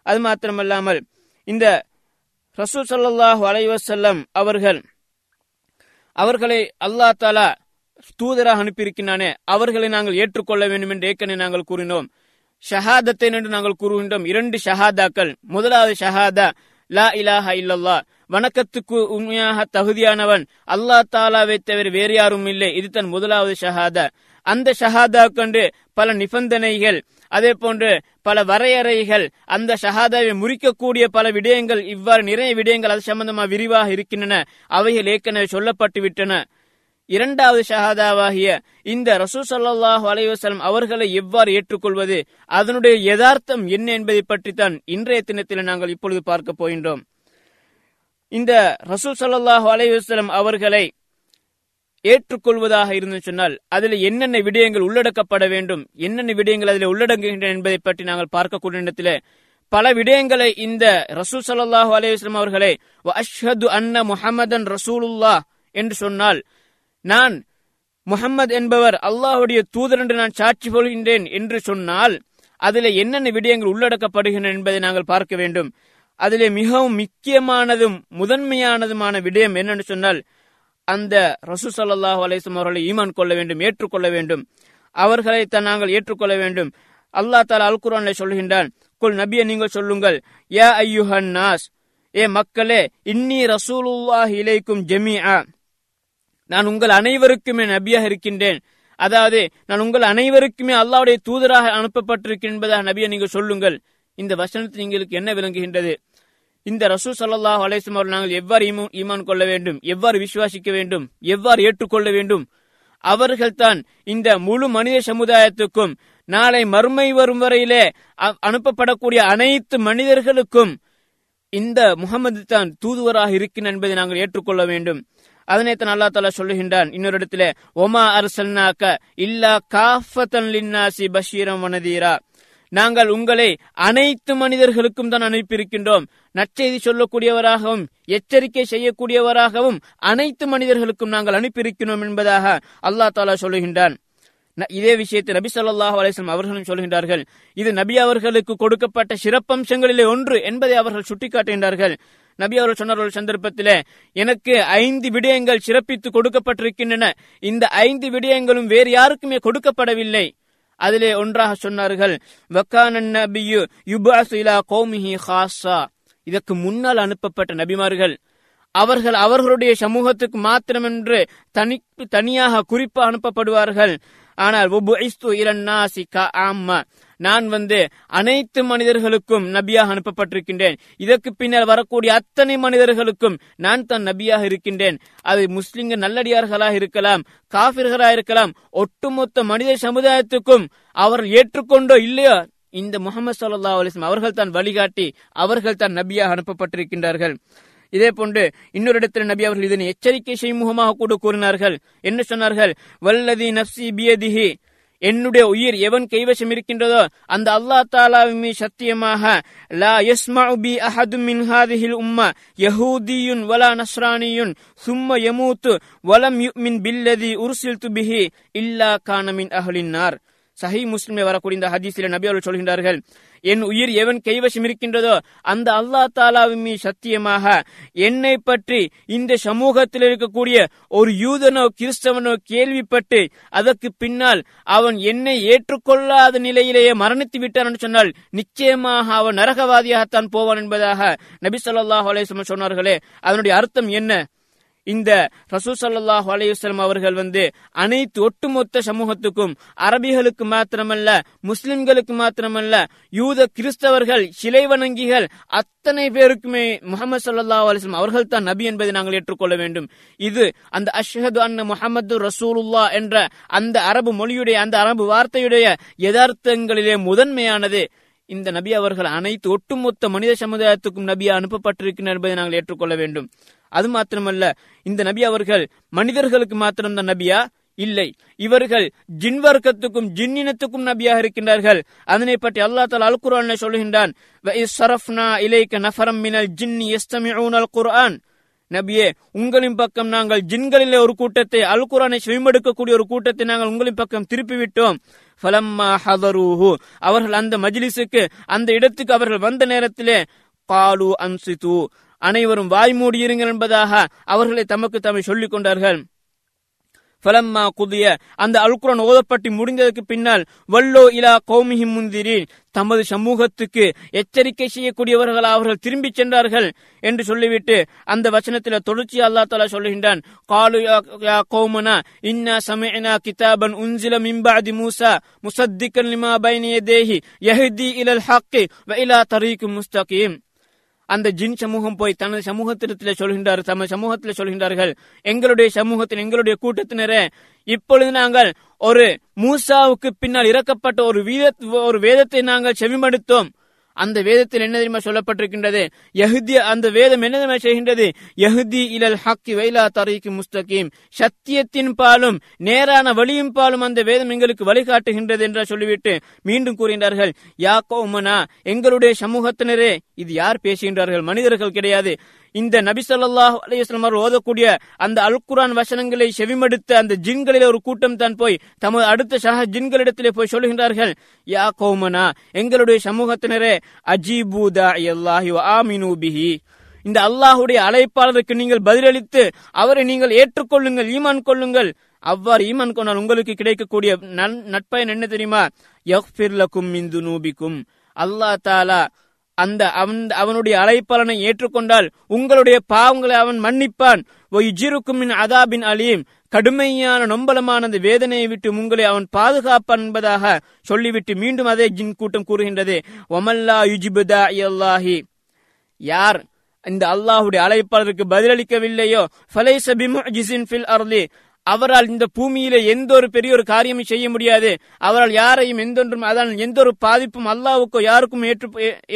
[SPEAKER 1] அது மாத்திரமல்லாமல் இந்த ரசூ சல்லாஹூ அலைவசல்லம் அவர்கள் அவர்களை அல்லா தாலா தூதராக அனுப்பியிருக்கின்றானே அவர்களை நாங்கள் ஏற்றுக்கொள்ள வேண்டும் என்று ஏற்கனவே நாங்கள் கூறினோம். ஷஹாதத்தை என்று நாங்கள் கூறுகின்றோம். இரண்டு ஷஹாதாக்கள். முதலாவது ஷஹாதா லா இலாஹா இல்லல்லா வணக்கத்துக்கு உண்மையாக தகுதியானவன். அல்லா தாலாவை தவிர வேறு யாரும் இல்லை. இது தன் முதலாவது ஷஹாதா. அந்த ஷஹாதா கண்டு பல நிபந்தனைகள் அதே போன்று பல வரையறைகள் அந்த ஷஹாதாவை முறிக்கக்கூடிய பல விடயங்கள் இவ்வாறு நிறைய விடயங்கள் அது சம்பந்தமாக விரிவாக இருக்கின்றன. அவைகள் ஏற்கனவே சொல்லப்பட்டு விட்டன இரண்டாவது ஷஹாதாவாகிய இந்த ரசூ சல்லாஹூ அலைவசலம் அவர்களை எவ்வாறு ஏற்றுக்கொள்வது அதனுடைய யதார்த்தம் என்ன என்பதை பற்றித்தான் இன்றைய தினத்தில் நாங்கள் இப்பொழுது பார்க்க போகின்றோம். இந்த ரசூல் சல்லாஹூ அலைவசலம் அவர்களை ஏற்றுக்கொள்வதாக இருந்து சொன்னால் அதில் என்னென்ன விடயங்கள் உள்ளடக்கப்பட வேண்டும் என்னென்ன விடயங்கள் அதில் உள்ளடங்குகின்றன என்பதை பற்றி நாங்கள் பார்க்கக்கூடிய இடத்திலே பல விடயங்களை இந்த ரசூல் சல்லாஹூ அலைவாஸ்லாம் அவர்களை அஷ்ஹது அன்ன முஹம்மதன் ரசூலுல்லா என்று சொன்னால் நான் முகம்மது என்பவர் அல்லாஹுடைய தூதர் என்று நான் சாட்சி கொள்கின்றேன் என்று சொன்னால் அதில் என்னென்ன விடயங்கள் உள்ளடக்கப்படுகின்றன என்பதை நாங்கள் பார்க்க வேண்டும். அதிலே மிகவும் முக்கியமானதும் முதன்மையானதுமான விடயம் என்னென்னு சொன்னால் அந்த ரசூ சல்லாஹூ அலிஸ்லாம் அவர்களை ஈமான் கொள்ள வேண்டும் ஏற்றுக்கொள்ள வேண்டும். அவர்களை தான் நாங்கள் ஏற்றுக்கொள்ள வேண்டும். அல்லாஹ் தாலா அல் குரானை சொல்கின்றான் குல் நபிய நீங்கள் சொல்லுங்கள் யா ஐயுஹன் நாஸ் ஏ மக்களே இன்னி ரசூலுல்லாஹ் இலைக்கும் ஆ நான் உங்கள் அனைவருக்குமே நபியாக இருக்கின்றேன். அதாவது நான் உங்கள் அனைவருக்குமே அல்லாவுடைய தூதராக அனுப்பப்பட்டிருக்கேன் என்பதாக நபியை நீங்கள் சொல்லுங்கள். இந்த வசனத்தில் எங்களுக்கு என்ன விளங்குகின்றது? இந்த ரசூ சல்லாஹ் அலேசம் அவர்கள் நாங்கள் எவ்வாறு ஈமான் கொள்ள வேண்டும்? எவ்வாறு விசுவாசிக்க வேண்டும்? எவ்வாறு ஏற்றுக்கொள்ள வேண்டும்? அவர்கள் தான் இந்த முழு மனித சமுதாயத்துக்கும் நாளை மறுமை வரும் வரையிலே அனுப்பப்படக்கூடிய அனைத்து மனிதர்களுக்கும் இந்த முகமது தான் தூதுவராக இருக்கின்ற என்பதை நாங்கள் ஏற்றுக்கொள்ள வேண்டும். அதனைத்தான் அல்லா தாலா சொல்லுகின்றான். இன்னொரு இடத்துல ஒமா அரசல்னாக்க இல்லா காஃபத்தன் லின்னாசி பஷீரம் வனதீரா நாங்கள் உங்களை அனைத்து மனிதர்களுக்கும் தான் அனுப்பியிருக்கின்றோம். நற்செய்தி சொல்லக்கூடியவராகவும் எச்சரிக்கை செய்யக்கூடியவராகவும் அனைத்து மனிதர்களுக்கும் நாங்கள் அனுப்பியிருக்கிறோம் என்பதாக அல்லா தாலா சொல்லுகின்றான். இதே விஷயத்தை நபி சொல்லாஹ் அலிஸ்லாம் அவர்களும் சொல்கின்றார்கள். இது நபி அவர்களுக்கு கொடுக்கப்பட்ட சிறப்பம்சங்களிலே ஒன்று என்பதை அவர்கள் சுட்டிக்காட்டுகின்றார்கள். நபி அவர்கள் சொன்னார் ஒரு சந்தர்ப்பத்திலே எனக்கு ஐந்து விடயங்கள் சிறப்பித்து கொடுக்கப்பட்டிருக்கின்றன. இந்த ஐந்து விடயங்களும் வேறு யாருக்குமே கொடுக்கப்படவில்லை. அதிலே ஒன்றாக சொன்னார்கள் வக்கானன் நபியு யுபாசு கோமிஹி ஹாசா இதற்கு முன்னால் அனுப்பப்பட்ட நபிமார்கள் அவர்கள் அவர்களுடைய சமூகத்துக்கு மாத்திரமென்று தனி தனியாக குறிப்பாக அனுப்பப்படுவார்கள். ஆனால் நான் வந்து அனைத்து மனிதர்களுக்கும் நபியாக அனுப்பப்பட்டிருக்கின்றேன். இதற்கு பின்னர் வரக்கூடிய அத்தனை மனிதர்களுக்கும் நான் தான் நபியாக இருக்கின்றேன். அது முஸ்லிம்கள் நல்லடியார்களாக இருக்கலாம் காபிர்களாக இருக்கலாம் ஒட்டுமொத்த மனித சமுதாயத்துக்கும் அவர் ஏற்றுக்கொண்டோ இல்லையோ இந்த முகமது சல்லா அலிஸ்லாம் அவர்கள் தான் வழிகாட்டி அவர்கள் தான் நபியாக அனுப்பப்பட்டிருக்கின்றார்கள். இதே போன்று இன்னொரு இடத்தில் நபி அவர்கள் இதனை எச்சரிக்கை செய்யும் முகமாக கூட கூறினார்கள். என்ன சொன்னார்கள்? வல்லதி நப்சி பியதிஹி. என்னுடைய உயிர் எவன் கைவசம் இருக்கின்றதோ அந்த அல்லா தாலாவின் சத்தியமாக லா யஸ்மஉ பி அஹது மின் ஹாதிஹில் உம்மா யஹூதியுன் வலா நஸ்ரானியுன் சும்ம யமூத்து வலம் யுமின் பில்லதி உர்சில்து பிஹி இல்லா கானமின் அஹலின்னார் சஹி முஸ்லிமே வரக்கூடிய இந்த ஹதீஸில் நபி அவர்கள் சொல்கின்றார்கள் என் உயிர் எவன் கைவசம் இருக்கின்றதோ அந்த அல்லா தாலாவின் மீ சத்தியமாக என்னை பற்றி இந்த சமூகத்தில் இருக்கக்கூடிய ஒரு யூதனோ கிறிஸ்தவனோ கேள்விப்பட்டு அதற்கு பின்னால் அவன் என்னை ஏற்றுக்கொள்ளாத நிலையிலேயே மரணித்து விட்டான் என்று சொன்னால் நிச்சயமாக அவன் நரகவாதியாகத்தான் போவான் என்பதாக நபி சொல்லாஹ் அலேஸ்லம் சொன்னார்களே. அதனுடைய அர்த்தம் என்ன? இந்த ரசூ சல்லாஹ் அவர்கள் வந்து அனைத்து ஒட்டுமொத்த சமூகத்துக்கும் அரபிகளுக்கு மாத்திரமல்ல முஸ்லிம்களுக்கு மாத்திரமல்ல யூத கிறிஸ்தவர்கள் சிலை வணங்கிகள் அத்தனை பேருக்குமே முகமது சல்லாஹ் அலிஸ்லாம் அவர்கள் தான் நபி என்பதை நாங்கள் ஏற்றுக்கொள்ள வேண்டும். இது அந்த அஷ்ஹது அன்ன முகமது ரசூலுல்லா என்ற அந்த அரபு மொழியுடைய அந்த அரபு வார்த்தையுடைய யதார்த்தங்களிலே முதன்மையானது. இந்த நபி அவர்கள் அனைத்து ஒட்டுமொத்த மனித சமுதாயத்துக்கும் நபியா அனுப்பப்பட்டிருக்கிறார் என்பதை நாங்கள் ஏற்றுக்கொள்ள வேண்டும். அது மாத்திரமல்ல இந்த நபி அவர்கள் மனிதர்களுக்கு மாத்திரம்தான் நபியா? இல்லை. இவர்கள் ஜின் வர்க்கத்துக்கும் ஜின்னினத்துக்கும் நபியாக இருக்கின்றார்கள். அதனை பற்றி அல்லா தால அல் குர்ஆன்ல சொல்லுகின்றான் நஃபரம் நபியே உங்களின் பக்கம் நாங்கள் ஜின்களிலே ஒரு கூட்டத்தை அல் குரானை செவிமடுக்கக்கூடிய ஒரு கூட்டத்தை நாங்கள் உங்களின் பக்கம் திருப்பி விட்டோம் ஃபலம்மா ஹதரூஹு. அவர்கள் அந்த மஜ்லிஸுக்கு அந்த இடத்துக்கு அவர்கள் வந்த நேரத்திலே காலு அன்சித்து அனைவரும் வாய் மூடியிருங்கள் என்பதாக அவர்களை தமக்கு தம்மை சொல்லிக் கொண்டார்கள். ஃபலம்மா குதிய அந்த அல்குரான் ஓதப்பட்டு முடிந்ததற்கு பின்னால் வல்லோ இலா கௌமிஹி முந்திரீன் தமது சமூகத்துக்கு எச்சரிக்கை செய்யக்கூடியவர்கள் அவர்கள் திரும்பிச் சென்றார்கள் என்று சொல்லிவிட்டு அந்த வசனத்தில் தொடர்ச்சி அல்லா தாலா சொல்லுகின்றான் காலு யா- கோமனா இன்னா சமயனா கிதாபன் உன்சில மிம்பாதி மூசா முசத்திகன் லிமா பைனிய தேஹி யஹ்தி இலல் ஹக்கி வ இலா தரீக்கு முஸ்தகீம். அந்த ஜின் சமூகம் போய் தனது சமூகத்திடத்தில் சொல்கின்றார் தமது சமூகத்தில் சொல்கின்றார்கள் எங்களுடைய சமூகத்தில் எங்களுடைய கூட்டத்தினரே இப்பொழுது நாங்கள் ஒரு மூசாவுக்கு பின்னால் இறக்கப்பட்ட ஒரு வீத ஒரு வேதத்தை நாங்கள் செவிமடுத்தோம். அந்த வேதத்தில் என்ன தெரியுமா சொல்லப்பட்டிருக்கின்றது? யஹுதி அந்த வேதம் என்ன தெரியுமா செய்கின்றது? யஹுதி இலல் ஹக்கி வைலா தரைக்கு முஸ்தகீம். சத்தியத்தின் பாலும் நேரான வழியும் பாலும் அந்த வேதம் எங்களுக்கு வழிகாட்டுகின்றது என்று சொல்லிவிட்டு மீண்டும் கூறுகின்றார்கள் யா கௌமனா எங்களுடைய சமூகத்தினரே இது யார் பேசுகின்றார்கள்? மனிதர்கள் கிடையாது. இந்த நபி சொல்லாஹ் அலைஹி அவர்கள் ஓதக்கூடிய அந்த அல் குரான் வசனங்களை செவிமடுத்த அந்த ஜின்களில் ஒரு கூட்டம் தான் போய் தமது அடுத்த சக ஜின்களிடத்திலே போய் சொல்லுகின்றார்கள். யா கோமனா எங்களுடைய சமூகத்தினரே அஜீபு ஆமினு பிஹி. இந்த அல்லாஹுடைய அழைப்பாளருக்கு நீங்கள் பதிலளித்து அவரை நீங்கள் ஏற்றுக்கொள்ளுங்கள் ஈமான் கொள்ளுங்கள். அவ்வாறு ஈமான் கொண்டால் உங்களுக்கு கிடைக்கக்கூடிய நன்- நட்பயன் என்ன தெரியுமா? யக்ஃபிர் லக்கும் இந்து நூபிக்கும் அல்லாஹ் தாலா அந்த அவன் அவனுடைய அழைப்பாளனை ஏற்றுக்கொண்டால் உங்களுடைய பாவங்களை அவன் மன்னிப்பான். ஒய்ஜிருக்கும் அதாபின் அலீம். கடுமையான நொம்பலமானது வேதனையை விட்டு உங்களை அவன் பாதுகாப்பான் என்பதாக சொல்லிவிட்டு மீண்டும் அதே ஜின் கூட்டம் கூறுகின்றது. ஒமல்லா யுஜிபுதா அல்லாஹி யார் இந்த அல்லாஹுடைய அழைப்பாளருக்கு பதிலளிக்கவில்லையோ? ஃபலைஸ பிமுஜிசின் ஃபில் அர்லி அவரால் இந்த பூமியிலே எந்த ஒரு பெரிய ஒரு காரியமும் செய்ய முடியாது. அவரால் யாரையும் எந்தொன்றும் அதனால் எந்த ஒரு பாதிப்பும் அல்லாவுக்கோ யாருக்கும்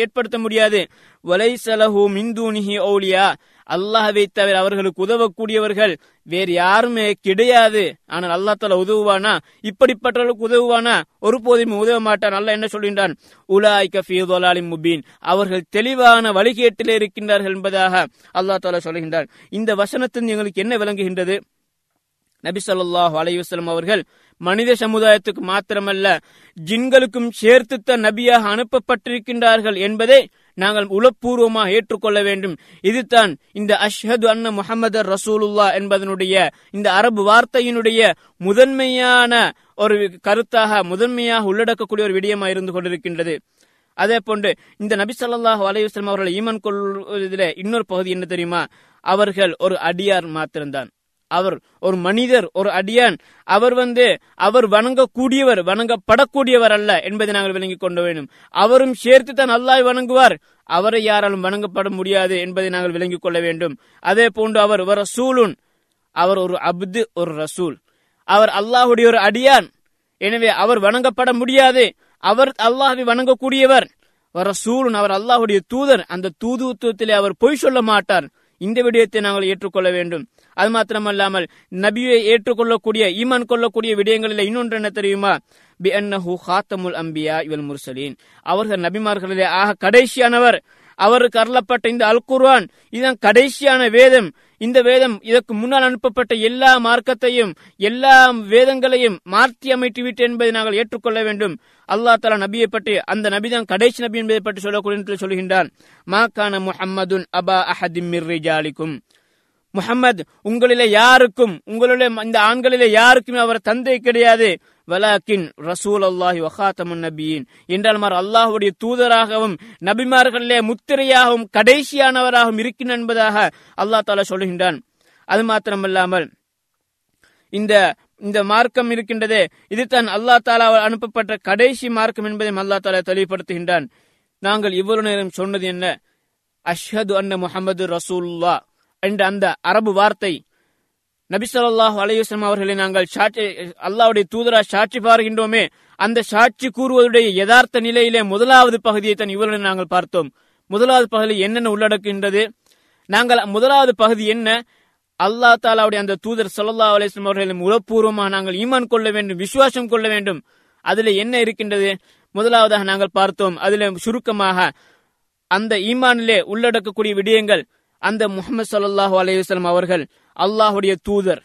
[SPEAKER 1] ஏற்படுத்த முடியாது. வலை சலஹு மிந்தூனிஹி ஓலியா அல்லாஹவை தவிர அவர்களுக்கு உதவக்கூடியவர்கள் வேறு யாருமே கிடையாது. ஆனால் அல்லா தலா உதவுவானா? இப்படிப்பட்டவர்களுக்கு உதவுவானா? ஒருபோதும் உதவ மாட்டான். அல்ல என்ன சொல்கின்றான்? உலாய் கஃபி முபீன். அவர்கள் தெளிவான வழிகேட்டிலே இருக்கின்றார்கள் என்பதாக அல்லா தால சொல்கின்றான். இந்த வசனத்தின் எங்களுக்கு என்ன விளங்குகின்றது? நபி ஸல்லல்லாஹு அவர்கள் மனித சமுதாயத்துக்கு மாத்திரமல்ல ஜின்களுக்கும் சேர்த்துத்தான் நபியாக அனுப்பப்பட்டிருக்கின்றார்கள் என்பதை நாங்கள் உளப்பூர்வமாக ஏற்றுக்கொள்ள வேண்டும். இதுதான் இந்த அஷ்ஹது அன்ன முகமது ரசூலுல்லா என்பதனுடைய இந்த அரபு வார்த்தையினுடைய முதன்மையான ஒரு கருத்தாக முதன்மையாக உள்ளடக்கக்கூடிய ஒரு விடயமாக இருந்து கொண்டிருக்கின்றது. அதே போன்று இந்த நபி ஸல்லல்லாஹு அலைஹி அவர்கள் ஈமன் கொள்வதில் இன்னொரு பகுதி என்ன தெரியுமா? அவர்கள் ஒரு அடியார் மாத்திரம்தான். அவர் ஒரு மனிதர் ஒரு அடியான். அவர் வந்து அவர் வணங்கக்கூடியவர் வணங்கப்படக்கூடியவர் அல்ல என்பதை நாங்கள் விளங்கிக் கொள்ள வேண்டும். அவரும் சேர்த்து தான் அல்லாஹ் வணங்குவார். அவரை யாராலும் வணங்கப்பட முடியாது என்பதை நாங்கள் விளங்கிக் கொள்ள வேண்டும். அதே போன்று அவர் ஒரு ரசூலுன். அவர் ஒரு அப்து ஒரு ரசூல். அவர் அல்லாஹுடைய ஒரு அடியான். எனவே அவர் வணங்கப்பட முடியாது. அவர் அல்லாஹை வணங்கக்கூடியவர். வர ரசூலுன். அவர் அல்லாஹுடைய தூதர். அந்த தூதுத்துவத்திலே அவர் பொய் சொல்ல மாட்டார். இந்த விடயத்தை நாங்கள் ஏற்றுக்கொள்ள வேண்டும். அது மாத்திரமல்லாமல் நபியை ஏற்றுக்கொள்ளக்கூடிய ஈமான் கொள்ளக்கூடிய விடயங்களில் இன்னொன்று என்ன தெரியுமா? பி அன்னஹு ஹாத்தமுல் அம்பியா இவல் முர்சலீன். அவர்கள் நபிமார்களிலே ஆக கடைசியானவர். அவருக்கு அருளப்பட்ட இந்த அல் குர்வான் இதுதான் கடைசியான வேதம். இந்த வேதம் இதற்கு முன்னால் அனுப்பப்பட்ட எல்லா மார்க்கத்தையும் எல்லா வேதங்களையும் மாற்றி அமைத்து விட்டு என்பதை நாங்கள் ஏற்றுக்கொள்ள வேண்டும். அல்லாஹ் தலா நபியை பற்றி அந்த நபிதான் கடைசி நபி என்பதை பற்றி சொல்லக்கூடிய சொல்கின்றான். மாக்கான முஹம்மதுன் அபா அஹதிம் மிர் ரிஜாலிக்கும். உங்களிலே யாருக்கும் உங்களுடைய இந்த ஆண்களிலே யாருக்குமே அவர் தந்தை கிடையாது. வலாக்கின் ரசூல் அல்லாஹி வஹாத்தமுன் நபியின் என்றால் மார் அல்லாஹுடைய தூதராகவும் நபிமார்களிலே முத்திரையாகவும் கடைசியானவராகவும் இருக்கின்ற என்பதாக அல்லாஹ் தாலா சொல்கின்றான் அது மாத்திரமல்லாமல் இந்த இந்த மார்க்கம் இருக்கின்றதே இதுதான் அல்லா தாலா அனுப்பப்பட்ட கடைசி மார்க்கம் என்பதையும் அல்லா தாலா தெளிவுபடுத்துகின்றான். நாங்கள் இவ்வளவு நேரம் சொன்னது என்ன? அஷ்ஹது அன்ன முகமது ரசூல்லா என்ற அந்த அரபு வார்த்தை நபி ஸல்லல்லாஹு அவர்களை நாங்கள் சாட்சி அல்லாவுடைய தூதரா சாட்சி பாருகின்றோமே அந்த சாட்சி கூறுவதுடைய யதார்த்த நிலையிலே முதலாவது பகுதியை தன் இவருடன் நாங்கள் பார்த்தோம். முதலாவது பகுதி என்னென்ன உள்ளடக்குகின்றது நாங்கள் முதலாவது பகுதி என்ன? அல்லாஹ் தாலாவுடைய அந்த தூதர் சல்லா அலிஸ்லாம் அவர்களின் உளப்பூர்வமாக நாங்கள் ஈமான் கொள்ள வேண்டும் விசுவாசம் கொள்ள வேண்டும். அதுல என்ன இருக்கின்றது? முதலாவதாக நாங்கள் பார்த்தோம் அதுல சுருக்கமாக அந்த ஈமானிலே உள்ளடக்கக்கூடிய விடயங்கள் அந்த முகமது சல்லாஹூ அலையுஸ்லாம் அவர்கள் அல்லாஹுடைய தூதர்.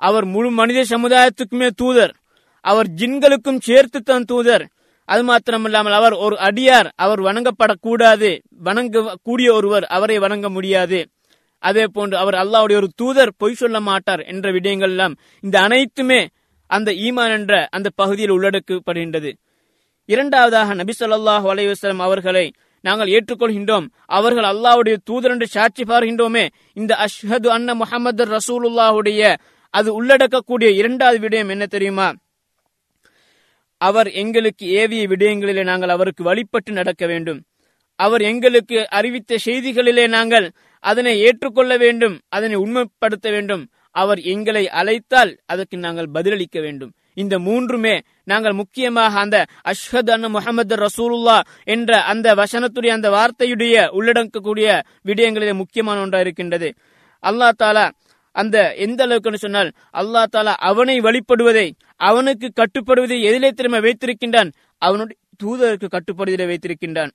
[SPEAKER 1] அவர் முழு மனித சமுதாயத்துக்குமே தூதர். அவர் ஜின்களுக்கும் சேர்த்து தான் தூதர். அது மாத்திரமில்லாமல் அவர் ஒரு அடியார். அவர் வணங்கப்படக்கூடாது. வணங்க கூடிய ஒருவர் அவரை வணங்க முடியாது. அதே போன்று அவர் அல்லாவுடைய ஒரு தூதர் பொய் சொல்ல மாட்டார் என்ற விடயங்கள் எல்லாம் இந்த அனைத்துமே அந்த ஈமான் என்ற அந்த பகுதியில் உள்ளடக்கப்படுகின்றது. இரண்டாவதாக நபி சொல்லாஹ் அலையுஸ்லாம் அவர்களை நாங்கள் ஏற்றுக்கொள்கின்றோம். அவர்கள் அல்லாவுடைய தூதர் என்று சாட்சி பாருகின்றோமே இந்த அஷ்ஹது அன்ன முகமது ரசூலுல்லாஹுடைய அது உள்ளடக்கக்கூடிய இரண்டாவது விடயம் என்ன தெரியுமா? அவர் எங்களுக்கு ஏவிய விடயங்களிலே நாங்கள் அவருக்கு வழிபட்டு நடக்க வேண்டும். அவர் எங்களுக்கு அறிவித்த செய்திகளிலே நாங்கள் அதனை ஏற்றுக்கொள்ள வேண்டும் அதனை உண்மைப்படுத்த வேண்டும். அவர் எங்களை அழைத்தால் அதற்கு நாங்கள் பதிலளிக்க வேண்டும். இந்த மூன்றுமே நாங்கள் முக்கியமாக அந்த அஷ்ஹத் அன் முகமது ரசூலுல்லா என்ற அந்த வசனத்துடைய அந்த வார்த்தையுடைய உள்ளடக்கக்கூடிய விடயங்களிலே முக்கியமான ஒன்றா இருக்கின்றது. அல்லா தாலா அந்த எந்த அளவுக்கு சொன்னால் அல்லா தாலா அவனை வழிபடுவதை அவனுக்கு கட்டுப்படுவதை எதிலே திரும்ப வைத்திருக்கின்றான். அவனுடைய தூதருக்கு கட்டுப்படுவதிலே வைத்திருக்கின்றான்.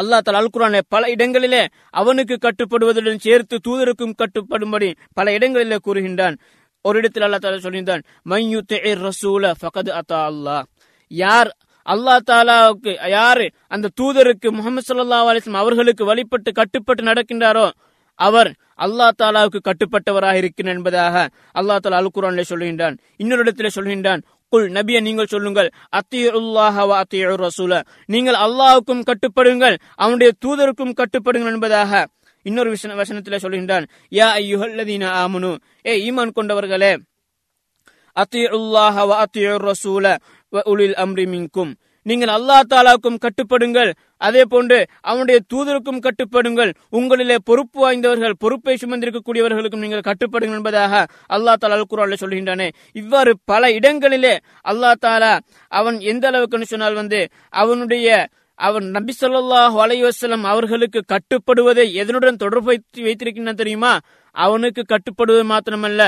[SPEAKER 1] அல்லா தலா அல்குரான பல இடங்களிலே அவனுக்கு கட்டுப்படுவதுடன் சேர்த்து தூதருக்கும் கட்டுப்படும்படி பல இடங்களிலே கூறுகின்றான். ஒரு இடத்தில் அல்லா தாலா சொல்லியிருந்தான் மையுத்தே ரசூல ஃபகத் அத்தா அல்லாஹ். யார் அல்லா தாலாவுக்கு யாரு அந்த தூதருக்கு முகமது சல்லா அலிஸ்லாம் அவர்களுக்கு வழிபட்டு கட்டுப்பட்டு நடக்கின்றாரோ அவர் அல்லா தாலாவுக்கு கட்டுப்பட்டவராக இருக்கிறார் என்பதாக அல்லா தாலா அல் குரான்ல சொல்கின்றான். இன்னொரு இடத்துல சொல்கின்றான் குல் நபிய நீங்கள் சொல்லுங்கள் அத்தியுல்லாஹ அத்தியு ரசூல. நீங்கள் அல்லாஹுக்கும் கட்டுப்படுங்கள் அவனுடைய தூதருக்கும் கட்டுப்படுங்கள் என்பதாக இன்னொரு விஷ வசனத்தில் சொல்கின்றான் யா ஐயுஹல்லதீன ஆமனு ஏ ஈமான் கொண்டவர்களே அத்தியுல்லாஹ அத்தியு ரசூல உலில் அம்ரி மின்கும். நீங்கள் அல்லா தாலாவுக்கும் கட்டுப்படுங்கள் அதே போன்று அவனுடைய தூதருக்கும் கட்டுப்படுங்கள். உங்களிலே பொறுப்பு வாய்ந்தவர்கள் பொறுப்பை சுமந்திருக்கக்கூடியவர்களுக்கும் நீங்கள் கட்டுப்படுங்கள் என்பதாக அல்லா தாலா அல் குரான்ல சொல்கின்றானே. இவ்வாறு பல இடங்களிலே அல்லா தாலா அவன் எந்த அளவுக்குன்னு சொன்னால் வந்து அவனுடைய அவன் நபி சொல்லாஹ் அலைவசலம் அவர்களுக்கு கட்டுப்படுவதை எதனுடன் தொடர்பு வைத்து தெரியுமா? அவனுக்கு கட்டுப்படுவது மாத்திரமல்ல.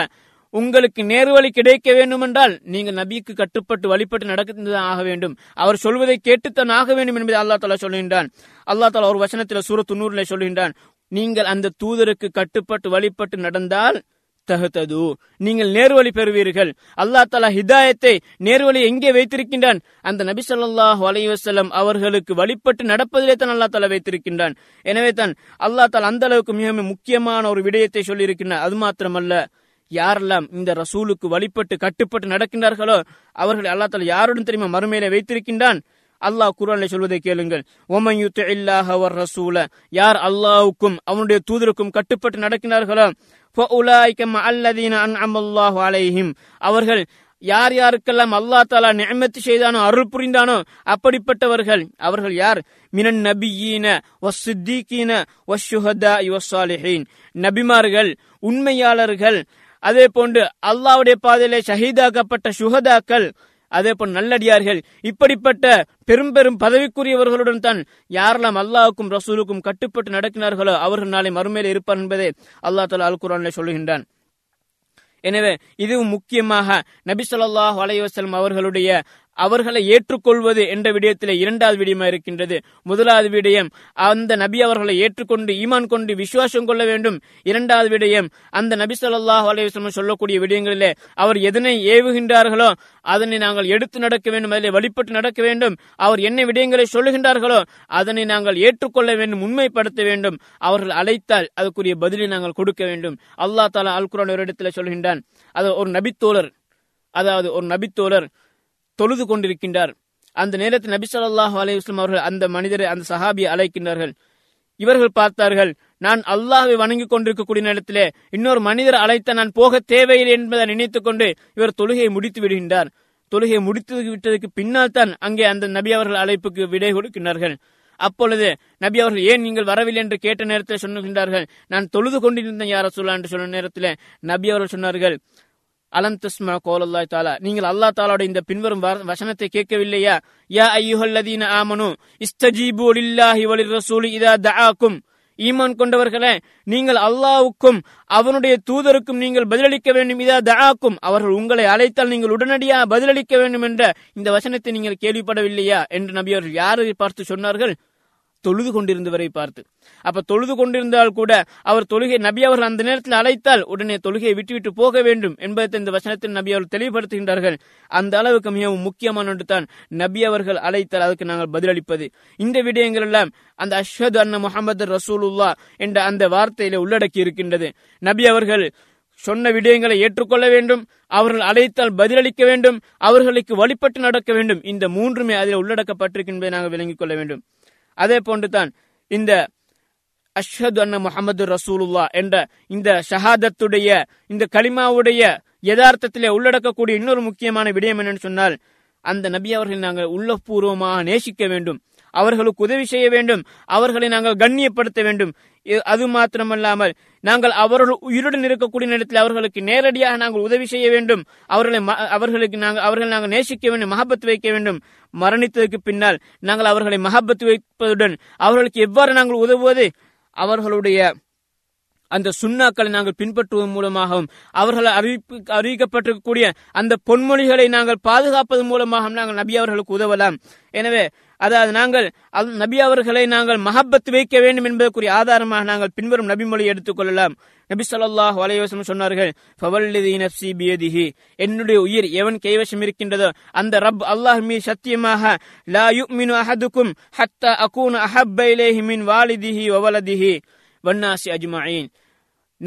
[SPEAKER 1] உங்களுக்கு நேர்வழி கிடைக்க வேண்டுமென்றால் நீங்கள் நபிக்கு கட்டுப்பட்டு வழிபட்டு நடக்கத்தான் ஆக வேண்டும். அவர் சொல்வதை கேட்டுத்தான் ஆக வேண்டும் என்பதை அல்லா தாலா சொல்கின்றான். அல்லா தாலா ஒரு வசனத்தில் சூரத்து நூறுல சொல்கின்றான். நீங்கள் அந்த தூதருக்கு கட்டுப்பட்டு வழிபட்டு நடந்தால் தகுத்தது. நீங்கள் நேர்வழி பெறுவீர்கள். அல்லா தலா ஹிதாயத்தை நேர்வழி எங்கே வைத்திருக்கின்றான்? அந்த நபி சொல்லாஹ் அலைவசல்லம் அவர்களுக்கு வழிபட்டு நடப்பதிலே தான் அல்லா தலா வைத்திருக்கின்றான். எனவே தான் அல்லா தாலா அந்த அளவுக்கு மிக முக்கியமான ஒரு விடயத்தை சொல்லியிருக்கின்றான். அது மாத்திரமல்ல யாரெல்லாம் இந்த ரசூலுக்கு வழிபட்டு கட்டுப்பட்டு நடக்கின்றார்களோ அவர்கள் அல்லா தாலா யாருடன் தெரியுமா மறுமையில வைத்திருக்கின்றான்? அல்லாஹ் குரானை சொல்வதை கேளுங்கள். ஒமன் யுத்த இல்லாஹ் அவர் ரசூல யார் அல்லாவுக்கும் அவனுடைய தூதருக்கும் கட்டுப்பட்டு நடக்கிறார்களோ அலைஹிம் அவர்கள் யார் யாருக்கெல்லாம் அல்லா தாலா நியமத்து செய்தானோ அருள் புரிந்தானோ அப்படிப்பட்டவர்கள் அவர்கள் யார்? மினன் நபியீன வசித்தீக்கீன வஷுஹதா இவசாலிஹீன் நபிமார்கள் உண்மையாளர்கள் அதே போன்று அல்லாவுடைய பாதையிலே ஷஹீதாக்கப்பட்ட சுகதாக்கள் அதே போல் நல்லடியார்கள் இப்படிப்பட்ட பெரும் பெரும் பதவிக்குரியவர்களுடன் தான் யாரெல்லாம் அல்லாவுக்கும் ரசூலுக்கும் கட்டுப்பட்டு நடக்கினார்களோ அவர்கள் நாளை மறுமையில் இருப்பார் என்பதை அல்லா தலா அல் குரான்ல சொல்லுகின்றான். எனவே இதுவும் முக்கியமாக நபி சொல்லாஹ் அலைவசலம் அவர்களுடைய அவர்களை ஏற்றுக்கொள்வது என்ற விடயத்தில் இரண்டாவது விடயமா இருக்கின்றது. முதலாவது விடயம் அந்த நபி அவர்களை ஏற்றுக்கொண்டு ஈமான் கொண்டு விசுவாசம் கொள்ள வேண்டும். இரண்டாவது விடயம் அந்த நபி சொல்லாஹ் அலைவசம் சொல்லக்கூடிய விடயங்களிலே அவர் எதனை ஏவுகின்றார்களோ அதனை நாங்கள் எடுத்து நடக்க வேண்டும் அதிலே வழிபட்டு நடக்க வேண்டும். அவர் என்ன விடயங்களை சொல்லுகின்றார்களோ அதனை நாங்கள் ஏற்றுக்கொள்ள வேண்டும் உண்மைப்படுத்த வேண்டும். அவர்கள் அழைத்தால் அதுக்குரிய பதிலை நாங்கள் கொடுக்க வேண்டும். அல்லா தாலா அல் குரான் ஒரு இடத்துல சொல்கின்றான். அது ஒரு நபித்தோழர் அதாவது ஒரு நபித்தோழர் தொழுது கொண்டிருக்கின்றார். அந்த நேரத்தில் நபி சொல்லாஹு அலையுஸ்லாம் அவர்கள் அந்த மனிதரை அந்த சஹாபியை அழைக்கின்றார்கள். இவர்கள் பார்த்தார்கள் நான் அல்லாஹை வணங்கிக் கொண்டிருக்கக்கூடிய நேரத்திலே இன்னொரு மனிதர் அழைத்த நான் போக தேவையில்லை என்பதை நினைத்துக் கொண்டு இவர் தொழுகையை முடித்து விடுகின்றார். தொழுகையை முடித்து விட்டதற்கு பின்னால் தான் அங்கே அந்த நபி அவர்கள் அழைப்புக்கு விடை கொடுக்கின்றார்கள். அப்பொழுது நபி அவர்கள் ஏன் நீங்கள் வரவில்லை? என்று கேட்ட நேரத்தில் சொல்லுகின்றார்கள் நான் தொழுது கொண்டிருந்தேன் யார சொல்லா என்று சொன்ன நேரத்தில் நபி அவர்கள் சொன்னார்கள் அலம் துஸ்மா கோலல்லாய் தாலா நீங்கள் அல்லா தாலாவுடைய இந்த பின்வரும் வசனத்தை கேட்கவில்லையா? யா ஐயுஹல்லதீன ஆமனு இஸ்தஜீபு லில்லாஹி வலிர் ரசூலி இதா தஆக்கும். ஈமான் கொண்டவர்களே நீங்கள் அல்லாவுக்கும் அவனுடைய தூதருக்கும் நீங்கள் பதிலளிக்க வேண்டும். இதா தஆக்கும். அவர்கள் உங்களை அழைத்தால் நீங்கள் உடனடியாக பதிலளிக்க வேண்டும் என்ற இந்த வசனத்தை நீங்கள் கேள்விப்படவில்லையா? என்று நபி அவர்கள் யாரை பார்த்து சொன்னார்கள்? தொழுது கொண்டிருந்தவரை பார்த்து. அப்ப தொழுது கொண்டிருந்தால் கூட அவர் தொழுகை நபி அவர்கள் அந்த நேரத்தில் அழைத்தால் உடனே தொழுகையை விட்டுவிட்டு போக வேண்டும் என்பதை இந்த வசனத்தில் நபி அவர்கள் தெளிவுபடுத்துகின்றார்கள். அந்த அளவுக்கு மிகவும் முக்கியமான ஒன்று தான் நபி அவர்கள் அழைத்தால் அதுக்கு நாங்கள் பதிலளிப்பது. இந்த விடயங்கள் எல்லாம் அந்த அஷ்ஹது அன்ன முகமது ரசூலுல்லா என்ற அந்த வார்த்தையில உள்ளடக்கி இருக்கின்றது. நபி அவர்கள் சொன்ன விடயங்களை ஏற்றுக்கொள்ள வேண்டும் அவர்கள் அழைத்தால் பதிலளிக்க வேண்டும் அவர்களுக்கு வழிபட்டு நடக்க வேண்டும். இந்த மூன்றுமே அதில் உள்ளடக்கப்பட்டிருக்கின்றதை நாங்கள் விளங்கிக் கொள்ள வேண்டும். அதே போன்றுதான் இந்த அஷ்ஹது அன்ன முகமது ரசூலுல்லா என்ற இந்த ஷஹாதத்துடைய இந்த கலிமாவுடைய யதார்த்தத்திலே உள்ளடக்கக்கூடிய இன்னொரு முக்கியமான விடயம் என்னன்னு சொன்னால் அந்த நபி அவர்களை நாங்கள் உள்ளபூர்வமாக நேசிக்க வேண்டும். அவர்களுக்கு உதவி செய்ய வேண்டும். அவர்களை நாங்கள் கண்ணியப்படுத்த வேண்டும். அது மாத்திரமல்லாமல் நாங்கள் அவர்கள் உயிருடன் இருக்கக்கூடிய நேரத்தில் அவர்களுக்கு நேரடியாக நாங்கள் உதவி செய்ய வேண்டும். அவர்களை ம- அவர்களுக்கு நாங்கள் அவர்கள் நாங்கள் நேசிக்க வேண்டும் மகபத்து வைக்க வேண்டும். மரணித்ததற்கு பின்னால் நாங்கள் அவர்களை மஹபத் வைப்பதுடன் அவர்களுக்கு எவ்வாறு நாங்கள் உதவுவது? அவர்களுடைய அந்த சுண்ணாக்களை நாங்கள் பின்பற்றுவதன் மூலமாகவும் அவர்கள் அறிவிப்பு அறிவிக்கப்பட்டிருக்கக்கூடிய அந்த பொன்மொழிகளை நாங்கள் பாதுகாப்பதன் மூலமாகவும் நாங்கள் நபி அவர்களுக்கு உதவலாம். எனவே அதாவது நாங்கள் அல்- நபி அவர்களை நாங்கள் மஹப்பத் வைக்க வேண்டும் என்பதற்குரிய ஆதாரமாக நாங்கள் பின்வரும் நபிமொழி எடுத்துக்கொள்ளலாம் நபி சொல்லாஹ் அலைஹி சொன்னார்கள் ஃபவல்லிதி நஃப்ஸி பியதிஹி. என்னுடைய உயிர் எவன் கைவசம் இருக்கின்றதோ அந்த ரப் அல்லாஹ் மீ சத்தியமாக லா யுமினு அஹதுக்கும் ஹத்தா அகூன் அஹப்ப இலைஹி மின் வாலிதிஹி வவலதிஹி வன்னாசி அஜ்மாயின்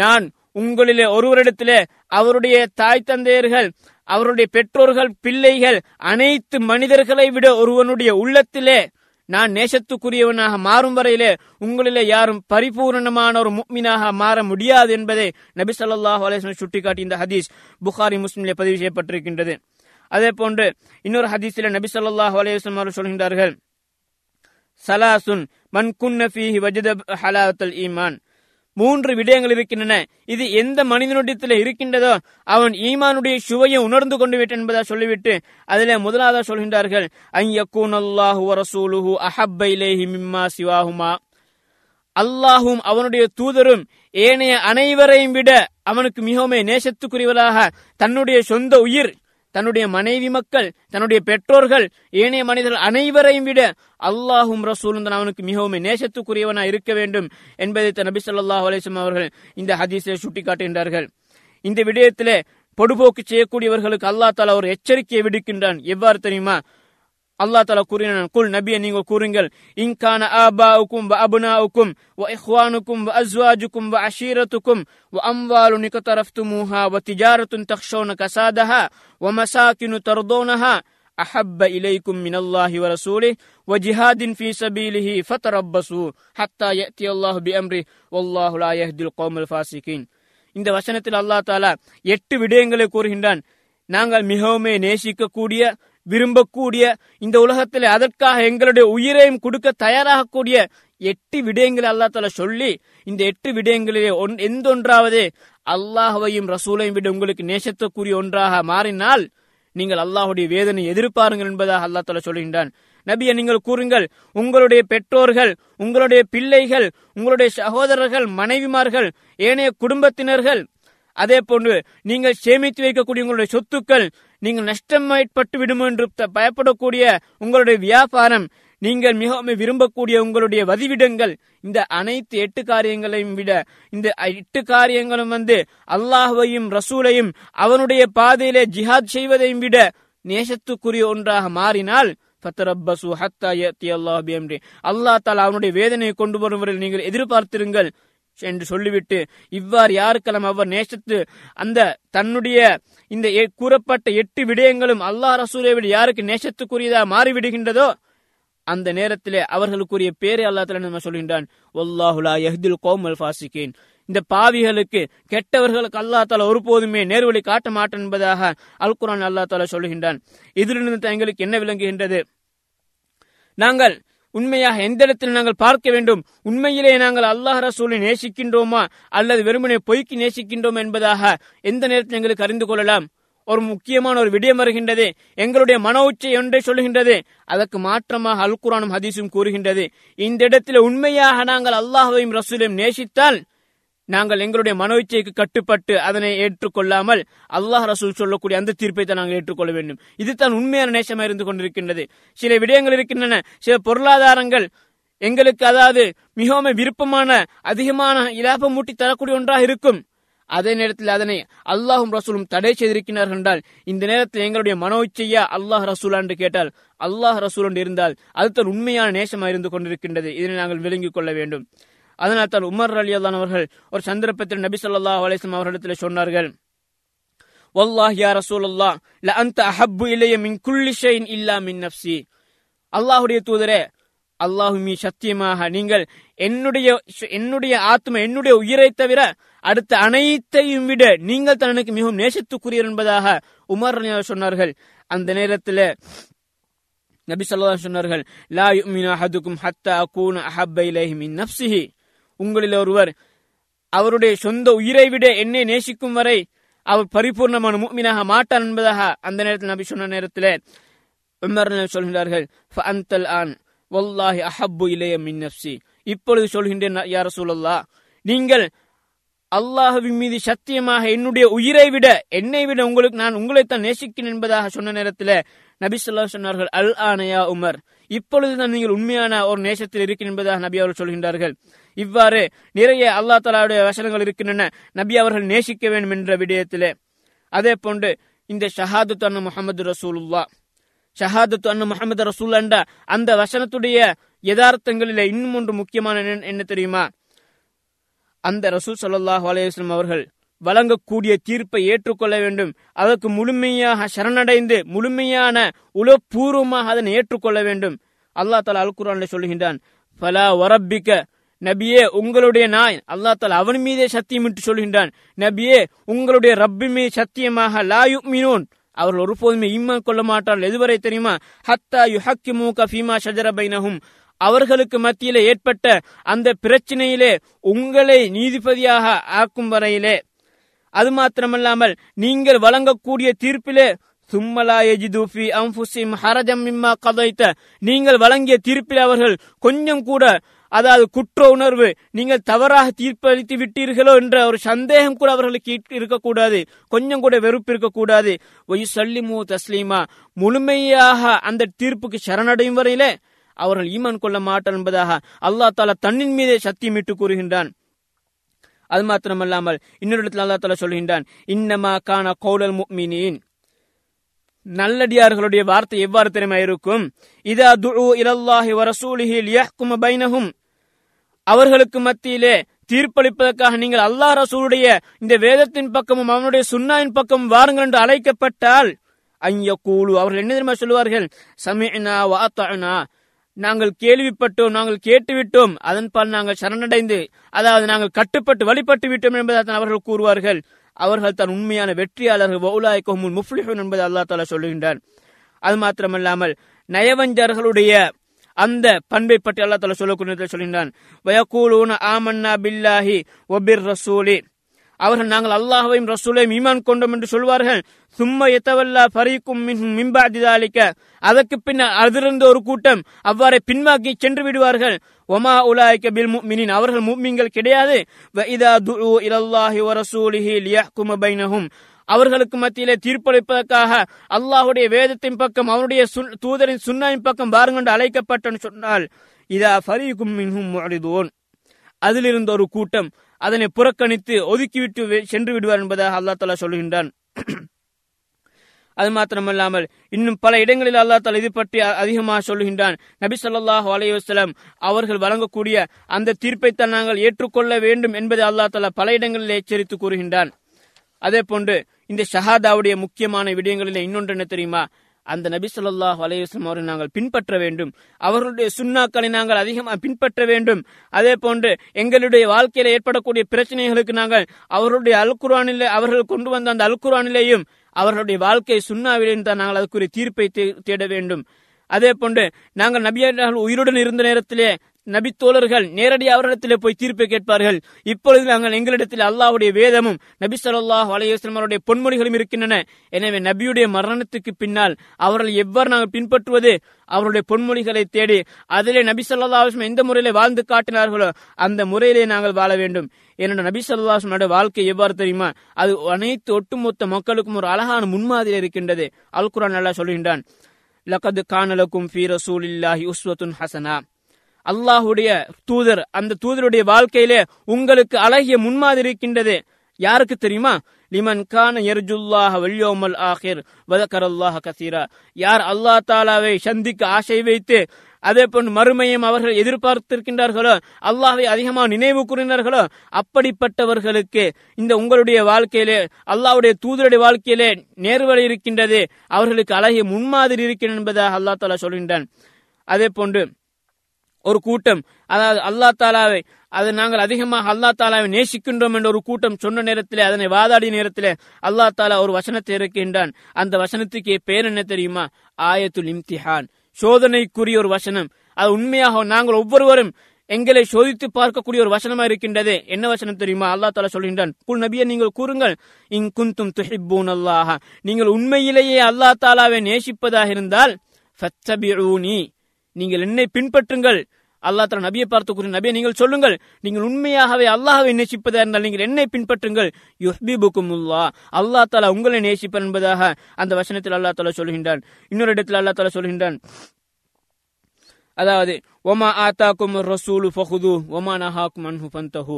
[SPEAKER 1] நான் உங்களிலே ஒருவரிடத்திலே அவருடைய தாய் தந்தையர்கள் அவருடைய பெற்றோர்கள் பிள்ளைகள் அனைத்து மனிதர்களை விட ஒருவனுடைய உள்ளத்திலே நான் நேசத்துக்குரியவனாக மாறும் வரையிலே உங்களிலே யாரும் பரிபூரணமான ஒரு முக்மினாக மாற முடியாது என்பதை நபி சொல்லாஹ் சுட்டிக்காட்டி இந்த ஹதீஸ் புகாரி முஸ்லிமிலே பதிவு செய்யப்பட்டிருக்கின்றது. அதே போன்று இன்னொரு ஹதீஸில் நபி சொல்லாஹ் அலைஹி அவர்கள் சொல்கின்றார்கள் சலாசுன் மன் குன்ன வஜத ஹலாத்தல் ஈமான். மூன்று விடயங்கள் இருக்கின்றன. இது எந்த மனிதனுடையத்தில் இருக்கின்றதோ அவன் ஈமானுடைய சுவையை உணர்ந்து கொண்டு விட்டு என்பதா சொல்லிவிட்டு அதில் முதலாவதா சொல்கின்றார்கள் ஐயக்கூன் அல்லாஹு வரசூலுஹு அஹப்ப இலேஹி மிம்மா சிவாஹுமா. அல்லாஹும் அவனுடைய தூதரும் ஏனைய அனைவரையும் விட அவனுக்கு மிகவும் நேசத்துக்குரியவராக தன்னுடைய சொந்த உயிர் தன்னுடைய மனைவி மக்கள் தன்னுடைய பெற்றோர்கள் ஏனைய மனிதர்கள் அனைவரையும் விட அல்லாஹும் ரசூலும் தான் அவனுக்கு மிகவும் நேசத்துக்குரியவனா இருக்க வேண்டும் என்பதை தன் நபி ஸல்லல்லாஹு அலைஹி அவர்கள் இந்த ஹதீஸை சுட்டிக்காட்டுகின்றார்கள். இந்த விடயத்திலே பொடுபோக்கு செய்யக்கூடியவர்களுக்கு அல்லாஹ் தாலா ஒரு எச்சரிக்கையை விடுக்கின்றான். எவ்வாறு தெரியுமா? அல்லாஹ் தாலா கூறினான் குல் நபியை நீங்கள் கூறுங்கள் இன்கான ஆபாவுக்கும் வ அபுனாவுக்கும் வ இஹ்வானுக்கும் வ அஸ்வாஜுக்கும் வ அஷீரத்துக்கும் வ அம்வாலு நிகத்தரஃப்துமூஹா வ திஜாரத்துன் தக்ஷௌன கசாதஹா வ மசாக்கினு தர்தோனஹா அஹப்ப இலைக்கும் மினல்லாஹி வ ரசூலிஹ் வ ஜிஹாதின் ஃபீ சபீலிஹி ஃபதரப்பசு ஹத்தா யஅதி அல்லாஹு பிஅம்ரி வல்லாஹு லா யஹ்தில் கௌமல் ஃபாசிகீன் இந்த வசனத்தில் அல்லாஹ் தாலா எட்டு விடயங்களை கூறுகின்றான். நாங்கள் மிகவும் நேசிக்கக்கூடிய விரும்பக்கூடிய இந்த உலகத்தில் அதற்காக எங்களுடைய உயிரையும் கொடுக்க தயாராகக்கூடிய எட்டு விடயங்களை அல்லா தால சொல்லி இந்த எட்டு விடயங்களிலே ஒன் எந்தொன்றாவது அல்லாஹையும் ரசூலையும் விட உங்களுக்கு நேசத்துக்குரிய ஒன்றாக மாறினால் நீங்கள் அல்லாஹுடைய வேதனை எதிர்பாருங்கள் என்பதாக அல்லா தால சொல்கின்றான். நபியை நீங்கள் கூறுங்கள் உங்களுடைய பெற்றோர்கள் உங்களுடைய பிள்ளைகள் உங்களுடைய சகோதரர்கள் மனைவிமார்கள் ஏனைய குடும்பத்தினர்கள் அதே போன்று நீங்கள் சேமித்து வைக்கக்கூடிய உங்களுடைய சொத்துக்கள் நீங்கள் நஷ்டம் ஏற்பட்டு விடும் என்று பயப்படக்கூடிய உங்களுடைய வியாபாரம் நீங்கள் மிகவும் விரும்பக்கூடிய உங்களுடைய வதிவிடங்கள் இந்த அனைத்து எட்டு காரியங்களையும் விட இந்த எட்டு காரியங்களும் வந்து அல்லாஹையும் ரசூலையும் அவனுடைய பாதையிலே ஜிஹாத் செய்வதையும் விட நேசத்துக்குரிய ஒன்றாக மாறினால் ஃபத்தரப்பசு ஹத்தா அல்லாஹ் அல்லாஹ் தாலா அவனுடைய வேதனையை கொண்டு வரும் நீங்கள் எதிர்பார்த்திருங்கள். என்று சொல்லிவிட்டு இவ்வாறு யாருக்கெல்லாம் அவர் நேசத்து அந்த தன்னுடைய இந்த எ- கூறப்பட்ட எட்டு விடயங்களும் அல்லாஹ் ரசூலை விட யாருக்கு நேசத்துக்குரியதா மாறிவிடுகின்றதோ அந்த நேரத்திலே அவர்களுக்குரிய பேரை அல்லா தஆலா நம்ம சொல்கின்றான் ஒல்லாஹுலா யஹ்தில் கௌமல் இந்த பாவிகளுக்கு கெட்டவர்களுக்கு அல்லாஹ் தாலா ஒருபோதுமே நேர்வழி காட்ட மாட்டேன் என்பதாக அல் குரான் அல்லாஹ் தாலா சொல்லுகின்றான் இதிலிருந்து எங்களுக்கு என்ன விளங்குகின்றது? நாங்கள் உண்மையாக எந்த இடத்தில் நாங்கள் பார்க்க வேண்டும்? உண்மையிலே நாங்கள் அல்லாஹ் ரசூலை நேசிக்கின்றோமா? அல்லது வெறுமனே பொய்க்கு நேசிக்கின்றோம் என்பதாக எந்த நேரத்தில் எங்களுக்கு அறிந்து கொள்ளலாம்? ஒரு முக்கியமான ஒரு விடயம் வருகின்றது. எங்களுடைய மன உச்சை ஒன்றை சொல்லுகின்றது. அதற்கு மாற்றமாக அல் குரானும் ஹதீஸும் கூறுகின்றது. இந்த இடத்தில் உண்மையாக நாங்கள் அல்லாஹையும் ரசூலையும் நேசித்தால் நாங்கள் எங்களுடைய மன இச்சைக்கு கட்டுப்பட்டு அதனை ஏற்றுக்கொள்ளாமல் அல்லாஹ் ரசூல் சொல்லக்கூடிய அந்த தீர்ப்பை தான் நாங்கள் ஏற்றுக்கொள்ள வேண்டும். இதுதான் உண்மையான நேசமாக இருந்து கொண்டிருக்கின்றது. சில விடயங்கள் இருக்கின்றன. சில பொருளாதாரங்கள் எங்களுக்கு அதாவது மிகவும் விருப்பமான அதிகமான இலாபம் மூட்டி தரக்கூடிய ஒன்றாக இருக்கும். அதே நேரத்தில் அதனை அல்லாஹும் ரசூலும் தடை செய்திருக்கிறார்கள் என்றால் இந்த நேரத்தில் எங்களுடைய மனோ இச்சையா அல்லாஹ் ரசூலா என்று கேட்டால் அல்லாஹ் ரசூல் என்று இருந்தால் அதுதான் உண்மையான நேசமாக இருந்து கொண்டிருக்கின்றது. இதனை நாங்கள் விளங்கிக் கொள்ள வேண்டும். அதனால் தான் உமர் அலி அல்லான் அவர்கள் ஒரு சந்தர்ப்பத்தில் நபி சொல்லா அலிஸ்லாம் அவர்களிடத்தில் சொன்னார்கள். வல்லாஹ் யா ரசூலல்லாஹ் ல அந்த அஹப்பு இலைய மின் குள்ளி ஷைன் இல்லா மின் நப்சி அல்லாஹுடைய தூதரே அல்லாஹுமி சத்தியமாக நீங்கள் என்னுடைய என்னுடைய ஆத்ம என்னுடைய உயிரை தவிர அடுத்த அனைத்தையும் விட நீங்கள் தான் எனக்கு மிகவும் நேசத்துக்குரியர் என்பதாக உமர் ரலி சொன்னார்கள். அந்த நேரத்தில் நபி சொல்லா சொன்னார்கள் லா யுமினு அஹதுக்கும் ஹத்தா அகூன அஹப்ப இலைஹி மின் நப்சிஹி உங்களில் ஒருவர் அவருடைய சொந்த உயிரை விட என்னை நேசிக்கும் வரை அவர் பரிபூர்ணமான மூமினாக மாட்டான் என்பதாக அந்த நேரத்தில் நபி சொன்ன நேரத்தில் உமர் சொல்கிறார்கள் ஆன் வல்லாஹி அஹப்பு இளைய மின் நஃப்ஸி இப்பொழுது சொல்கின்றேன் யார சூழல்லா நீங்கள் அல்லாஹுவின் மீது சத்தியமாக என்னுடைய உயிரை விட என்னை விட உங்களுக்கு நான் உங்களைத்தான் நேசிக்கிறேன் என்பதாக சொன்ன நேரத்தில் நபி சொல்லா சொன்னார்கள் அல் ஆனையா உமர். இப்பொழுதுதான் நீங்கள் உண்மையான ஒரு நேசத்தில் இருக்கிற என்பதாக நபி அவர்கள் சொல்கின்றார்கள். இவ்வாறு நிறைய அல்லா தலாவுடைய வசனங்கள் இருக்கின்றன. நபி அவர்கள் நேசிக்க வேண்டும் என்ற விடயத்திலே. அதே போன்று இந்த ஷஹாதுத் அண்ணு முகமது ரசூலுல்லா ஷஹாதத்து அண்ணு முகமது ரசூல் என்ற அந்த வசனத்துடைய யதார்த்தங்களில் இன்னும் ஒன்று முக்கியமான என்ன தெரியுமா? அந்த ரசூல் சல்லாஹ் அலையம் அவர்கள் வழங்கக்கூடிய தீர்ப்பை ஏற்றுக்கொள்ள வேண்டும். அதற்கு முழுமையாக சரணடைந்து முழுமையான உளப்பூர்வமாக அதனை ஏற்றுக்கொள்ள வேண்டும். அல்லா தலா அல் குரான் சொல்லுகின்றான் பலா வரப்பிக்க. நபியே உங்களுடைய நாய் அல்லா தாலா அவன் மீதே சத்தியமிட்டு சொல்கின்றான் நபியே உங்களுடைய ரப்பி மீது சத்தியமாக லாயு மீனோன் அவர்கள் ஒருபோதுமே ஈமான் கொள்ள மாட்டார்கள். எதுவரை தெரியுமா? ஹத்தா யுஹக்கி மூக ஃபீமா ஷஜர பைனஹும். அவர்களுக்கு மத்தியிலே ஏற்பட்ட அந்த பிரச்சனையிலே உங்களை நீதிபதியாக ஆக்கும் வரையிலே அது மாத்திரமல்லாமல் நீங்கள் வழங்கக்கூடிய தீர்ப்பிலே ஹரஜம் கதைத்த நீங்கள் வழங்கிய தீர்ப்பில் அவர்கள் கொஞ்சம் கூட அதாவது குற்ற உணர்வு நீங்கள் தவறாக தீர்ப்பளித்து விட்டீர்களோ என்ற ஒரு சந்தேகம் கூட அவர்களுக்கு இருக்கக்கூடாது. கொஞ்சம் கூட வெறுப்பு இருக்கக்கூடாது. ஒய் சல்லிமு தஸ்லீமா. முழுமையாக அந்த தீர்ப்புக்கு சரணடையும் வரையிலே அவர்கள் ஈமான் கொள்ள மாட்டார் என்பதாக அல்லா தாலா தன்னின் மீதே சத்தியமிட்டு கூறுகின்றான். அது மாத்திரமல்லாமல் இன்னொரு இடத்துல அல்லா தலா சொல்கின்றான் இன்னமா கான கௌலல் முக்மினின். நல்லடியார்களுடைய வார்த்தை எவ்வாறு தெரியுமா இருக்கும்? இதா துழு இலல்லாஹி வரசூலிஹில் யஹ்கும பைனஹும். அவர்களுக்கு மத்தியிலே தீர்ப்பளிப்பதற்காக நீங்கள் அல்லாஹ் ரசூலுடைய இந்த வேதத்தின் பக்கமும் அவனுடைய சுன்னாவின் பக்கம் வாருங்கள் என்று அழைக்கப்பட்டால் ஐய கூலு அவர்கள் என்ன தெரியுமா சொல்லுவார்கள்? சமீனா வாத்தனா நாங்கள் கேள்விப்பட்டோம் நாங்கள் கேட்டுவிட்டோம். அதன் பால் நாங்கள் சரணடைந்து அதாவது நாங்கள் கட்டுப்பட்டு வழிபட்டு விட்டோம் என்பதை அவர்கள் கூறுவார்கள். அவர்கள் தான் உண்மையான வெற்றியாளர்கள். வவுலாய்க்கும் முஃப்லிஹுன் என்பதை அல்லா தாலா சொல்லுகின்றார் அது மாத்திரமல்லாமல் நயவஞ்சர்களுடைய அந்த பண்பை பற்றி அல்லா தாலா சொல்லக்கூடிய சொல்கின்றான். வயக்கூலூன ஆமன்னா பில்லாஹி ஒபிர் ரசூலி அவர்கள் நாங்கள் அல்லாஹையும் ரசூலையும் ஈமான் கொண்டோம் என்று சொல்வார்கள். சும்மா எத்தவல்லா பரிக்கும் மிம்பாதிதாலிக்க அதற்கு பின்னர் அதிலிருந்த ஒரு கூட்டம் அவ்வாறே பின்வாக்கி சென்று விடுவார்கள். ஒமா உலாய்க்க பில் முக்மினின். அவர்கள் மும்மிங்கள் கிடையாது. இதா துரு இலல்லாஹி வ ரசூலிஹி லியஹ்கும பைனஹும். அவர்களுக்கு மத்தியிலே தீர்ப்பளிப்பதற்காக அல்லாஹுடைய வேதத்தின் பக்கம் அவனுடைய தூதரின் சுன்னாவின் பக்கம் பாருங்கொண்டு அழைக்கப்பட்டன்னு சொன்னால் இதா ஃபரீகும் மின்ஹும் முஅரிதூன் அதிலிருந்த ஒரு கூட்டம் அதனை புறக்கணித்து ஒதுக்கிவிட்டு சென்று விடுவார் என்பதாக அல்லா தலா சொல்லுகின்றான். [CLEARS THROAT] அது மாத்திரமல்லாமல் இன்னும் பல இடங்களில் அல்லா தலா இது பற்றி அதிகமாக சொல்லுகின்றான். நபி சொல்லாஹு அலையுஸ்லாம் அவர்கள் வழங்கக்கூடிய அந்த தீர்ப்பைத்தான் நாங்கள் ஏற்றுக்கொள்ள வேண்டும் என்பதை அல்லா தலா பல இடங்களில் எச்சரித்து கூறுகின்றான். அதே போன்று இந்த ஷஹாதாவுடைய முக்கியமான விடயங்களில் இன்னொன்று என்ன தெரியுமா? அந்த நபி சொல்லாஹ் அலையுஸ்லாம் அவரை நாங்கள் பின்பற்ற வேண்டும். அவர்களுடைய சுண்ணாக்களை நாங்கள் அதிகமாக பின்பற்ற வேண்டும். அதே போன்று எங்களுடைய வாழ்க்கையில ஏற்படக்கூடிய பிரச்சனைகளுக்கு நாங்கள் அவர்களுடைய அல்குரானிலே அவர்கள் கொண்டு வந்த அந்த அல்குரானிலேயும் அவர்களுடைய வாழ்க்கை சுண்ணாவிலேயும் தான் நாங்கள் அதுக்குரிய தீர்ப்பை தேட வேண்டும். அதே போன்று நாங்கள் நபியர்கள் உயிருடன் இருந்த நேரத்திலே நபி தோழர்கள் நேரடியாக அவரிடத்தில் போய் தீர்ப்பை கேட்பார்கள். இப்பொழுது நாங்கள் எங்களிடத்தில் அல்லாஹுடைய வேதமும் நபி சொல்லாஹ் அலைஹி அவருடைய பொன்மொழிகளும் இருக்கின்றன. எனவே நபியுடைய மரணத்துக்கு பின்னால் அவர்கள் எவ்வாறு நாங்கள் பின்பற்றுவது? அவருடைய பொன்மொழிகளை தேடி அதிலே நபி ஸல்லல்லாஹு எந்த முறையிலே வாழ்ந்து காட்டினார்களோ அந்த முறையிலே நாங்கள் வாழ வேண்டும். ஏனென்றால் நபி ஸல்லல்லாஹு வாழ்க்கை எவ்வாறு தெரியுமா? அது அனைத்து ஒட்டுமொத்த மக்களுக்கும் ஒரு அழகான முன்மாதிரி இருக்கின்றது. அல் குரான் அல்லாஹ் சொல்கின்றான் லகது கானலக்கும் ஃபீ ரசூலில்லாஹி உஸ்வத்துன் ஹசனா. அல்லாஹுடைய தூதர் அந்த தூதருடைய வாழ்க்கையிலே உங்களுக்கு அழகிய முன்மாதிரி இருக்கின்றது. யாருக்கு தெரியுமா? லிமன் கான எர்ஜுல்லாஹ வல்யோமல் ஆஹிர் வதக்கரல்லாஹ கசீரா. யார் அல்லாஹ் தாலாவை சந்திக்க ஆசை வைத்து அதே போன்று மறுமையும் அவர்கள் எதிர்பார்த்திருக்கின்றார்களோ அல்லாஹை அதிகமாக நினைவு கூறினார்களோ அப்படிப்பட்டவர்களுக்கு இந்த உங்களுடைய வாழ்க்கையிலே அல்லாவுடைய தூதருடைய வாழ்க்கையிலே நேர்வழி இருக்கின்றது. அவர்களுக்கு அழகிய முன்மாதிரி இருக்கின்றது என்பதாக அல்லாஹ் தாலா சொல்கின்றான். அதே போன்று ஒரு கூட்டம். அதாவது அல்லா தாலாவை அதை நாங்கள் அதிகமாக அல்லா தாலாவை நேசிக்கின்றோம் என்ற ஒரு கூட்டம் சொன்ன நேரத்திலே அதனை வாதாடிய நேரத்திலே அல்லா தாலா ஒரு வசனத்தை இருக்கின்றான் அந்த வசனத்துக்கு பேர் என்ன தெரியுமா? ஆயத்துல் இம்திஹான். சோதனைக்குரிய ஒரு வசனம். அது உண்மையாக நாங்கள் ஒவ்வொருவரும் எங்களை சோதித்து பார்க்கக்கூடிய ஒரு வசனமா இருக்கின்றது. என்ன வசனம் தெரியுமா? அல்லா தாலா சொல்கின்றான். குல் நபியை நீங்கள் கூறுங்கள் இங் குந்தும் துஹிப்பூன் அல்லாஹா. நீங்கள் உண்மையிலேயே அல்லா தாலாவை நேசிப்பதாக இருந்தால் ஃபத்தபிஊனி. நீங்கள் என்னை பின்பற்றுங்கள். அல்லா தலா நபியை பார்த்து கூறிய நபியை நீங்கள் சொல்லுங்கள். நீங்கள் உண்மையாகவே அல்லாஹாவை நேசிப்பதா இருந்தால் நீங்கள் என்னை பின்பற்றுங்கள். யுஹ்பிபுக்குமுல்லா அல்லாஹ் தாலா உங்களை நேசிப்பர் என்பதாக அந்த வசனத்தில் அல்லாஹ் தாலா சொல்கின்றான். இன்னொரு இடத்தில் அல்லாஹ் தாலா சொல்கின்றான். அதாவது ஒமா ஆத்தாக்கும் ரசூலு ஃபஹுது ஒமா நஹாக்கும் அன்ஹு ஃபந்தஹு.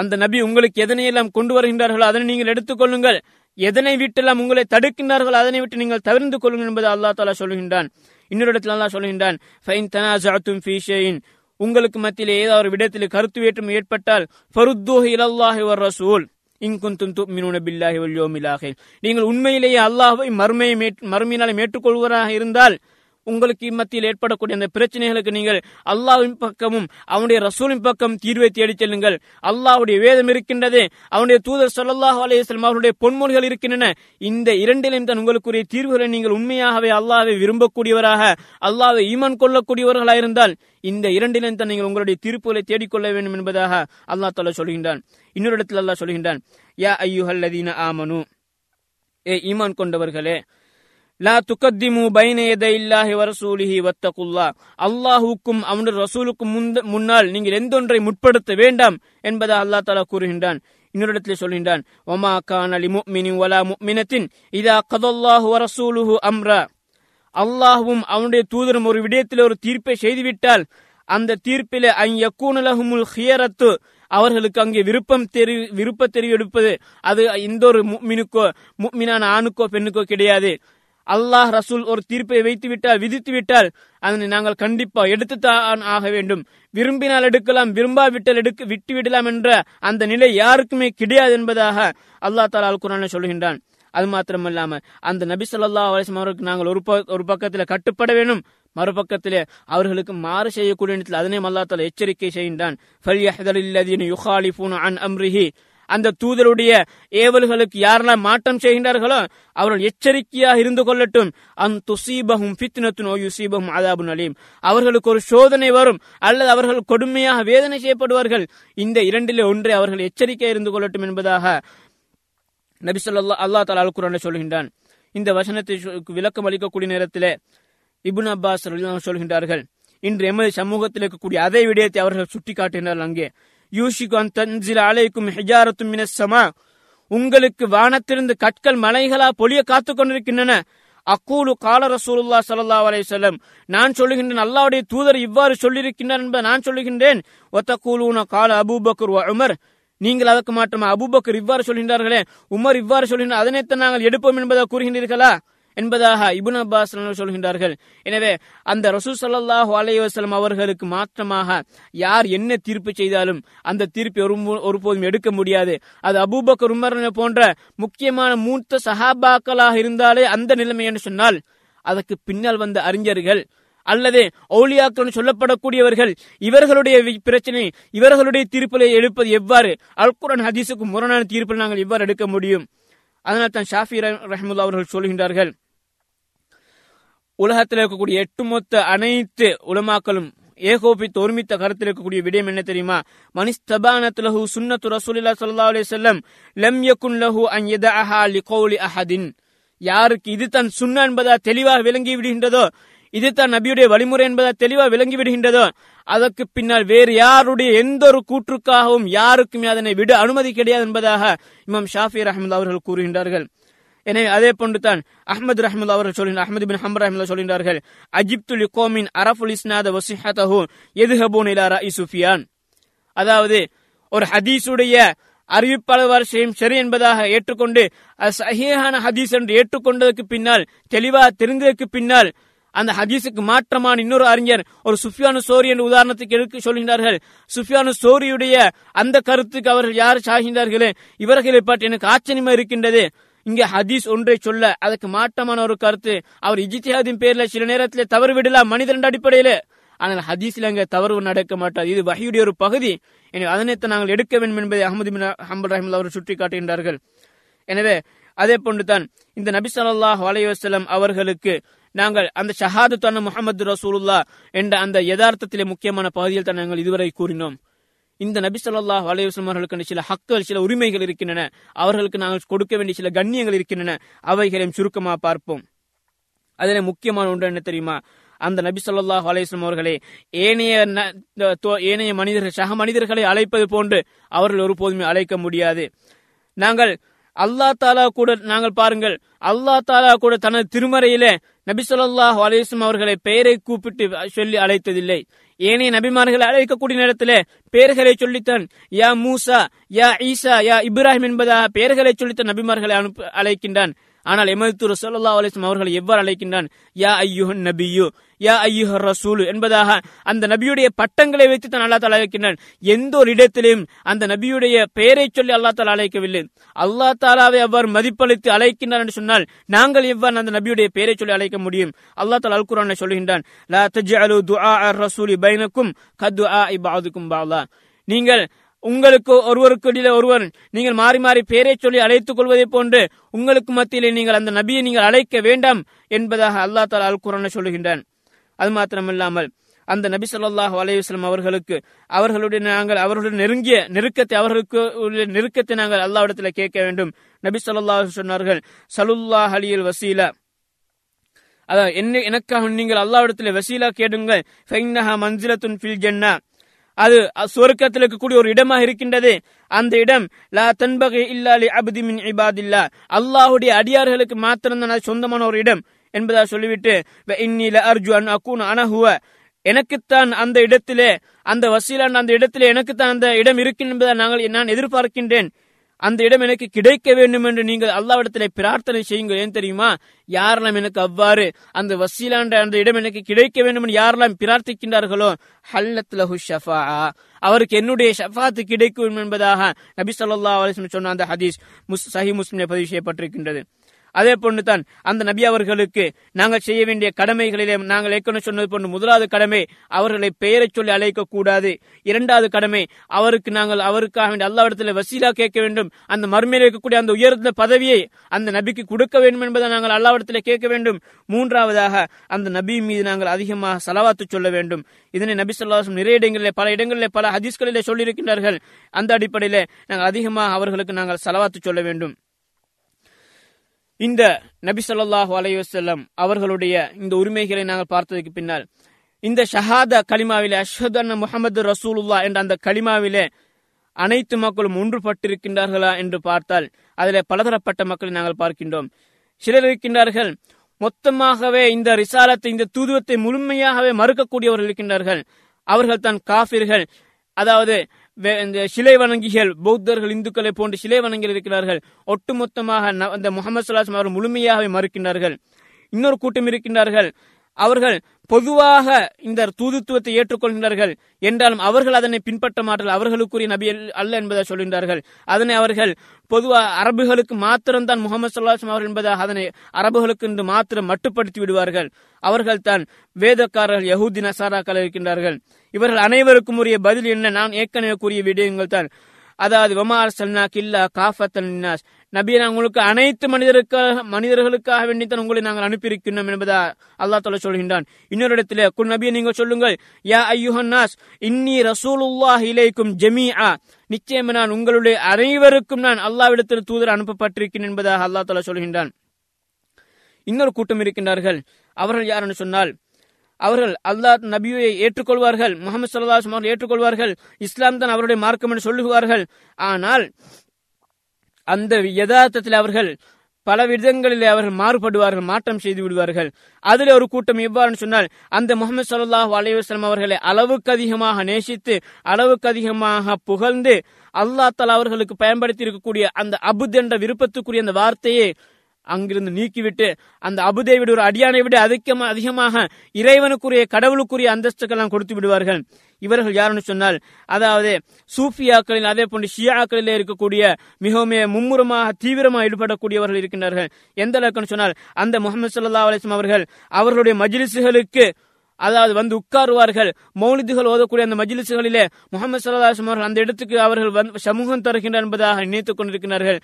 [SPEAKER 1] அந்த நபி உங்களுக்கு எதனையெல்லாம் கொண்டு வருகின்றார்களோ அதனை நீங்கள் எடுத்துக்கொள்ளுங்கள் எதனை விட்டெல்லாம் உங்களை தடுக்கின்றார்களோ அதனை விட்டு நீங்கள் தவிர்த்து கொள்ளுங்கள் என்பதை அல்லாஹ் தாலா சொல்கின்றான். இன்னொரு இடத்துல அல்லாஹ் சொல்கின்றான் ஃபைன் தனாசஅத்தும் ஃபீ ஷைஇன் உங்களுக்கு மத்தியில் ஏதாவது ஒரு விடத்தில் கருத்து வேற்றுமை ஏற்பட்டால் ஃபருத்தூஹு இலல்லாஹி வர் ரசூல். இன் குந்தும் துமினூன பில்லாஹி வல் யௌமில் நீங்கள் உண்மையிலேயே அல்லாஹ்வை மறுமையை மறுமையினாலும் ஏற்றுக்கொள்வராக இருந்தால் உங்களுக்கு மத்தியில் ஏற்படக்கூடிய அந்த பிரச்சனைகளுக்கு நீங்கள் அல்லாஹ்வின் பக்கமும் அவனுடைய ரசூலின் பக்கம் தீர்வை தேடிச் செல்லுங்கள். அல்லாவுடைய வேதம் இருக்கின்றது அவனுடைய தூதர் ஸல்லல்லாஹு அலையம் அவருடைய பொன்மொழிகள் இருக்கின்றன. இந்த இரண்டிலும் தான் உங்களுக்குரிய தீர்வுகளை நீங்கள் உண்மையாகவே அல்லாவை விரும்பக்கூடியவராக அல்லாவை ஈமான் கொள்ளக்கூடியவர்களாக இருந்தால் இந்த இரண்டிலும் தான் நீங்கள் உங்களுடைய தீர்ப்புகளை தேடிக்கொள்ள வேண்டும் என்பதாக அல்லாஹ் தாலா சொல்கின்றான். இன்னொரு இடத்தில் அல்லாஹ் சொல்கின்றான் யா ஐயுஹல்லதீன ஆமனு. ஏ ஈமான் கொண்டவர்களே லா துக்கத்திமு பைன இல்லாஹி வரசூலிஹி வத்தகுல்லா அல்லாஹுக்கும் அவனுடைய ரசூலுக்கும் முந்த- முன்னால் நீங்கள் எந்தொன்றை முற்படுத்த வேண்டாம் என்பதை அல்லாஹ் தாலா கூறுகின்றான். இன்னொரு இடத்தில் சொல்கின்றான். ஒமா கான லி முஃமினின் வலா முஃமினத்தின் இதா கதல்லாஹு வரசூலுஹு அம்ரா அல்லாஹும் அவனுடைய தூதரும் ஒரு விடயத்தில் ஒரு தீர்ப்பை செய்துவிட்டால் அந்த தீர்ப்பிலே அன் யக்கூனலஹுமுல் ஹியரத்து அவர்களுக்கு அங்கே விருப்பம் தெரி விருப்ப தெரிவு எடுப்பது அது எந்த ஒரு முக்மினுக்கோ முக்மினான ஆணுக்கோ பெண்ணுக்கோ கிடையாது அல்லாஹ் ரசூல் ஒரு தீர்ப்பை வைத்து விட்டால் விதித்து விட்டால் அதனை நாங்கள் கண்டிப்பா எடுத்துத்தான் ஆக வேண்டும். விரும்பினால் எடுக்கலாம் விரும்பாவிட்டால் எடுக்க விட்டு விடலாம் என்ற அந்த நிலை யாருக்குமே கிடையாது என்பதாக அல்லாஹ் தாலா அல் குரான் சொல்கின்றான். அது மாத்திரமல்லாம அந்த நபி சொல்லா அலைஹி அவருக்கு நாங்கள் ஒரு ஒரு பக்கத்தில் கட்டுப்பட வேண்டும். மறுபக்கத்திலே அவர்களுக்கு மாறு செய்யக்கூடிய இடத்தில் அதனையும் அல்லாஹ் தாலா எச்சரிக்கை செய்கின்றான். அந்த தூதருடைய ஏவல்களுக்கு யாரெல்லாம் மாற்றம் செய்கின்றார்களோ அவர்கள் எச்சரிக்கையாக இருந்து கொள்ளட்டும். அந் துசீபகும் பித்னத்து ஓ யுசீபஹும் அவர்களுக்கு ஒரு சோதனை வரும். அல்லது அவர்கள் கொடுமையாக வேதனை செய்யப்படுவார்கள். இந்த இரண்டிலே ஒன்றை அவர்கள் எச்சரிக்கை இருந்து கொள்ளட்டும் என்பதாக நபி சொல்லா அல்லா தலா அல் சொல்கின்றான். இந்த வசனத்தை விளக்கம் அளிக்கக்கூடிய நேரத்திலே இபுன் அப்பாஸ் சொல்கின்றார்கள். இன்று எமது சமூகத்தில் இருக்கக்கூடிய அதே விடயத்தை அவர்கள் சுட்டிக்காட்டினார்கள் அங்கே. யூஷிகு அந்த அலைக்கும் ஹிஜாரத்தும் மினசமா உங்களுக்கு வானத்திலிருந்து கற்கள் மலைகளா பொழிய காத்துக் கொண்டிருக்கின்றன. அக்கூலு கால ரசூலுல்லா சல்லா அலைஹி நான் சொல்லுகின்றேன் அல்லாவுடைய தூதர் இவ்வாறு சொல்லியிருக்கின்றார் என்பதை நான் சொல்லுகின்றேன். ஒத்தக்கூலூன கால அபூபக்கர் உமர். நீங்கள் அதற்கு மாற்றமா அபூபக்கர் இவ்வாறு சொல்கின்றார்களே உமர் இவ்வாறு சொல்கின்ற அதனைத்தான் நாங்கள் எடுப்போம் என்பதாக கூறுகின்றீர்களா? என்பதாக இபுன் அப்பாஸ் சொல்கின்றார்கள். எனவே அந்த ரசூல் ஸல்லல்லாஹு அலைஹி அவர்களுக்கு மாற்றமாக யார் என்ன தீர்ப்பு செய்தாலும் அந்த தீர்ப்பை ஒரு ஒருபோதும் எடுக்க முடியாது. அது அபூபக்கர் உமர் போன்ற முக்கியமான மூத்த சஹாபாக்களாக இருந்தாலே அந்த நிலைமை என்று சொன்னால் அதற்கு பின்னால் வந்த அறிஞர்கள் அல்லது ஓலியாக்கள் சொல்லப்படக்கூடியவர்கள் இவர்களுடைய பிரச்சனை இவர்களுடைய தீர்ப்பிலே எடுப்பது எவ்வாறு? அல்குரான் ஹதீஸுக்கு முரணான தீர்ப்பில் நாங்கள் எவ்வாறு எடுக்க முடியும்? அதனால் தான் ஷாஃபி ரஹமுல்லா அவர்கள் சொல்கின்றார்கள். உலகத்தில் இருக்கக்கூடிய எட்டு மொத்த அனைத்து உலமாக்களும் ஏகோபித்து ஒருமித்த கருத்தில் இருக்கக்கூடிய விடயம் என்ன தெரியுமா? மனிஸ்தபானத் லஹு சுன்னத்து ரசூலில்லா சல்லா அலி செல்லம் லம் யக்குன் லஹு அன் யதஅஹா லிகௌலி அஹதின். யாருக்கு இது தன் சுன்னா என்பதா தெளிவாக விளங்கி விடுகின்றதோ இது தான் நபியுடைய வழிமுறை என்பதா தெளிவாக விளங்கி விடுகின்றதோ அதற்கு பின்னால் வேறு யாருடைய எந்த ஒரு கூற்றுக்காகவும் யாருக்குமே அதனை விட அனுமதி கிடையாது என்பதாக இமாம் ஷாஃபி ரஹமது அவர்கள் கூறுகின்றார்கள். எனவே அதே போன்று தான் அஹமது ரஹமுல்லா அவர்கள் சொல்கின்ற அஹமது பின் ஹம்பர் ரஹமுல்லா சொல்கின்றார்கள் அஜிப்துல் கோமின் அரஃபுல் இஸ்னாத வசிஹதஹு எதுஹபூன் இலா ரஇ சுஃபியான். அதாவது ஒரு ஹதீஸுடைய அறிவிப்பாளர் வரிசையும் சரி என்பதாக ஏற்றுக்கொண்டு சஹியான ஹதீஸ் என்று ஏற்றுக்கொண்டதற்கு பின்னால் தெளிவாக தெரிந்ததற்கு பின்னால் அந்த ஹதீஸுக்கு மாற்றமான இன்னொரு அறிஞர் ஒரு சுஃபியானு சோரி என்ற உதாரணத்துக்கு எடுக்க சொல்கின்றார்கள். சுஃபியானு சோரியுடைய அந்த கருத்துக்கு அவர்கள் யார் சாகின்றார்களே? இவர்களை பற்றி எனக்கு ஆச்சரியமா இருக்கின்றது. இங்க ஹதீஸ் ஒன்றை சொல்ல அதுக்கு மாற்றமான ஒரு கருத்து. அவர் இஜித்தியாதின் பேர்ல சில நேரத்தில் தவறு விடலாம் மனிதன் அடிப்படையில. ஆனால் ஹதீஸ்ல அங்க தவறு நடக்க மாட்டாது. இது வகையுடைய ஒரு பகுதி. எனவே அதனைத்தான் நாங்கள் எடுக்க வேண்டும் என்பதை அகமது பின் ஹம்பல் ரஹிமுல்லா அவர் சுட்டி காட்டுகின்றார்கள் எனவே அதே போன்றுதான் இந்த நபி ஸல்லல்லாஹு அலைஹி அவர்களுக்கு நாங்கள் அந்த ஷஹாது ஷஹாதத்தான முகமது ரசூலுல்லா என்ற அந்த யதார்த்தத்திலே முக்கியமான பகுதியில் தான் நாங்கள் இதுவரை கூறினோம். இந்த நபி சொல்லா அலைஹி அவர்களுக்கு சில ஹக்குகள் சில உரிமைகள் இருக்கின்றன. அவர்களுக்கு நாங்கள் கொடுக்க வேண்டிய சில கண்ணியங்கள் இருக்கின்றன. அவைகளையும் சுருக்கமாக பார்ப்போம். அதில் முக்கியமான ஒன்று என்ன தெரியுமா? அந்த நபி ஸல்லல்லாஹு அலைஹி அவர்களே ஏனைய ஏனைய மனிதர்கள் சக மனிதர்களை அழைப்பது போன்று அவர்கள் ஒருபோதுமே அழைக்க முடியாது. நாங்கள் அல்லாஹ் தாலா கூட நாங்கள் பாருங்கள் அல்லாஹ் தாலா கூட தனது திருமறையிலே நபி ஸல்லல்லாஹு அலைஹி அவர்களை பெயரை கூப்பிட்டு சொல்லி அழைத்ததில்லை. ஏனைய நபிமார்கள் அழைக்கக்கூடிய நேரத்தில் பெயர்களை சொல்லித்தான் யா மூசா யா ஈசா யா இப்ராஹிம் என்பதாக பெயர்களை சொல்லித்தான் நபிமார்களை அனுப்ப அழைக்கின்றான். ஆனால் எமது ஸல்லல்லாஹு அலிஸ்லாம் அவர்கள் அவர்களை எவ்வாறு அழைக்கின்றான்? யா ஐயுஹன் நபியு யா ஐயுஹர் ரசூலு என்பதாக அந்த நபியுடைய பட்டங்களை வைத்து தான் அல்லா தாலா அழைக்கின்றான். எந்த ஒரு இடத்திலும் அந்த நபியுடைய பெயரை சொல்லி அல்லாஹ் தாலா அழைக்கவில்லை. அல்லாஹ் தாலாவை அவ்வாறு மதிப்பளித்து அழைக்கின்றான் என்று சொன்னால் நாங்கள் எவ்வாறு அந்த நபியுடைய பெயரை சொல்லி அழைக்க முடியும்? அல்லா தாலா அல் குர்ஆனில் சொல்கின்றான் லா தஜ்அலு துஆ ரசூலி பைனக்கும் கதுஆ இபாதுக்கும் பாலா. நீங்கள் உங்களுக்கு ஒருவருக்கு இடையில ஒருவர் நீங்கள் மாறி மாறி பேரை சொல்லி அழைத்துக் கொள்வதை போன்று உங்களுக்கு மத்தியிலே நீங்கள் அந்த நபியை நீங்கள் அழைக்க வேண்டாம் என்பதாக அல்லாஹ் தாலா அல் குரான சொல்லுகின்றான். அது மாத்திரமில்லாமல் அந்த நபி ஸல்லல்லாஹு அலைஹி அவர்களுக்கு அவர்களுடைய நாங்கள் அவர்களுடைய நெருங்கிய நெருக்கத்தை அவர்களுக்கு உள்ள நெருக்கத்தை நாங்கள் அல்லாவிடத்தில் கேட்க வேண்டும். நபி சொல்லாஹ் சொன்னார்கள் சலுல்லாஹ் அலியல் வசீலா. அதாவது என்ன எனக்காக நீங்கள் அல்லாவிடத்தில் வசீலா கேடுங்கள் ஃபைன்னஹா மன்சிலத்துன் ஃபில் ஜென்னா. அது சுவர்க்கத்தில் இருக்கக்கூடிய ஒரு இடமாக இருக்கின்றது. அந்த இடம் லா தன்பகை இல்லாலி அபதி மின் இபாதில்லா. அல்லாஹுடைய அடியார்களுக்கு மாத்திரம்தான் அது சொந்தமான ஒரு இடம் என்பதாக சொல்லிவிட்டு இன்னில அர்ஜு அன் அக்கூன் அனஹுவ எனக்குத்தான் அந்த இடத்திலே அந்த வசீலான அந்த இடத்திலே எனக்குத்தான் அந்த இடம் இருக்கின் என்பதை நாங்கள் நான் எதிர்பார்க்கின்றேன். அந்த இடம் எனக்கு கிடைக்க வேண்டும் என்று நீங்கள் அல்லாவிடத்திலே பிரார்த்தனை செய்யுங்கள். ஏன் தெரியுமா? யாரெல்லாம் எனக்கு அவ்வாறு அந்த வசீலான்ற அந்த இடம் எனக்கு கிடைக்க வேண்டும் என்று யாரெல்லாம் பிரார்த்திக்கின்றார்களோ? ஹல்லத் லஹு ஷஃபா. அவருக்கு என்னுடைய ஷஃபாத்து கிடைக்கும் என்பதாக நபி சொல்லா அலிஸ்லம் சொன்ன அந்த ஹதீஸ் முஸ் சஹி முஸ்லிமில் பதிவு செய்யப்பட்டிருக்கின்றது. அதே போன்றுதான் அந்த நபி அவர்களுக்கு நாங்கள் செய்ய வேண்டிய கடமைகளிலே நாங்கள் ஏற்கனவே சொன்னது போன்று முதலாவது கடமை அவர்களை பெயரைச் சொல்லி அழைக்க கூடாது இரண்டாவது கடமை அவருக்கு நாங்கள் அவருக்காக வேண்டிய அல்லாவிடத்தில் வசீலா கேட்க வேண்டும். அந்த மறுமையில் இருக்கக்கூடிய அந்த உயர்ந்த பதவியை அந்த நபிக்கு கொடுக்க வேண்டும் என்பதை நாங்கள் அல்லாவிடத்தில் கேட்க வேண்டும். மூன்றாவதாக அந்த நபி மீது நாங்கள் அதிகமாக செலவாத்து சொல்ல வேண்டும். இதனை நபி சொல்லாசம் நிறைய இடங்களிலே பல இடங்களிலே பல ஹதீஸ்களிலே சொல்லியிருக்கின்றார்கள். அந்த அடிப்படையிலே நாங்கள் அதிகமாக அவர்களுக்கு நாங்கள் செலவாத்து சொல்ல வேண்டும். இந்த நபி சொல்லாஹு அலைஹி அவர்களுடைய இந்த உரிமைகளை நாங்கள் பார்த்ததுக்கு பின்னால் இந்த ஷஹாதா கலிமாவிலே அஷ்ஹது அண்ண முகமது ரசூலுல்லா என்ற அந்த கலிமாவிலே அனைத்து மக்களும் ஒன்றுபட்டிருக்கின்றார்களா என்று பார்த்தால் அதில் பலதரப்பட்ட மக்களை நாங்கள் பார்க்கின்றோம். சிலர் இருக்கின்றார்கள் மொத்தமாகவே இந்த ரிசாலத்தை இந்த தூதுவத்தை முழுமையாகவே மறுக்கக்கூடியவர்கள் இருக்கின்றார்கள். அவர்கள் தான் காபிர்கள் அதாவது இந்த சிலை வணங்கிகள் பௌத்தர்கள் இந்துக்களை போன்று சிலை வணங்கிகள் இருக்கிறார்கள். ஒட்டுமொத்தமாக அந்த முகமது சலாஸ் அவர்கள் முழுமையாகவே மறுக்கின்றார்கள். இன்னொரு கூட்டம் இருக்கின்றார்கள். அவர்கள் பொதுவாக இந்த தூதுத்துவத்தை ஏற்றுக்கொள்கின்றார்கள். என்றாலும் அவர்கள் அதனை பின்பற்ற மாட்டார்கள். அவர்களுக்குரிய நபி அல்ல- என்பதை சொல்கின்றார்கள். அதனை அவர்கள் பொதுவாக அரபுகளுக்கு மாத்திரம்தான் முகமது சல்லாஹம் அவர்கள் என்பதாக அதனை அரபுகளுக்கு என்று மாத்திரம் மட்டுப்படுத்தி விடுவார்கள். அவர்கள் தான் வேதக்காரர்கள் யஹூதி நசாராக்கள் இருக்கின்றார்கள். இவர்கள் அனைவருக்கும் உரிய பதில் என்ன? நான் ஏற்கனவே கூறிய விடயங்கள் தான். அதாவது வமார் சல்னா கில்லா காஃபத்தன் நபியை நான் உங்களுக்கு அனைத்து மனிதருக்காக மனிதர்களுக்காக வேண்டித்தான் உங்களை நாங்கள் அனுப்பியிருக்கின்றோம் என்பதா அல்லா தால சொல்கின்றான். இன்னொரு இடத்துல குன் நபியை நீங்கள் சொல்லுங்கள் யா ஐயுஹன்னாஸ் இன்னி ரசூலுல்லாஹ் இலைக்கும் ஆ நிச்சயம் நான் உங்களுடைய அனைவருக்கும் நான் அல்லாவிடத்தில் தூதர் அனுப்பப்பட்டிருக்கிறேன் என்பதாக அல்லா தாலா சொல்கின்றான். இன்னொரு கூட்டம் இருக்கின்றார்கள். அவர்கள் யார் என்று சொன்னால் அவர்கள் அல்லாஹ் நபியை ஏற்றுக்கொள்வார்கள் முகமது சல்லாஹ் அவர்கள் ஏற்றுக்கொள்வார்கள் இஸ்லாம் தான் அவருடைய மார்க்கம் என்று சொல்லுவார்கள். ஆனால் அந்த யதார்த்தத்தில் அவர்கள் பல விதங்களிலே அவர்கள் மாறுபடுவார்கள் மாற்றம் செய்து விடுவார்கள். அதில் ஒரு கூட்டம் எவ்வாறு சொன்னால் அந்த முகமது சல்லாஹ் அலைவாஸ்லாம் அவர்களை அளவுக்கு அதிகமாக நேசித்து அளவுக்கு அதிகமாக புகழ்ந்து அல்லா தலா அவர்களுக்கு பயன்படுத்தி இருக்கக்கூடிய அந்த அபுத் என்ற விருப்பத்துக்குரிய அந்த வார்த்தையை அங்கிருந்து நீக்கிவிட்டு அந்த அபுதேவிட ஒரு அடியானை விட அதிகமா அதிகமாக இறைவனுக்குரிய கடவுளுக்குரிய அந்தஸ்துக்கெல்லாம் கொடுத்து விடுவார்கள். இவர்கள் யாருன்னு சொன்னால் அதாவது சூஃபியாக்களில் அதே போன்று ஷியாக்களிலே இருக்கக்கூடிய மிகவும் மும்முரமாக தீவிரமாக ஈடுபடக்கூடியவர்கள் இருக்கின்றார்கள். எந்த அளவுக்குன்னு சொன்னால் அந்த முகமது சல்லா அலிஸ்லாம் அவர்கள் அவர்களுடைய மஜ்லிசுகளுக்கு அதாவது வந்து உட்காருவார்கள். மௌலிதுகள் ஓதக்கூடிய அந்த மஜிலிசுகளிலே முகமது சல்லாஹம் அவர்கள் அந்த இடத்துக்கு அவர்கள் சமூகம் தருகின்றனர் என்பதாக நினைத்துக் கொண்டிருக்கிறார்கள்.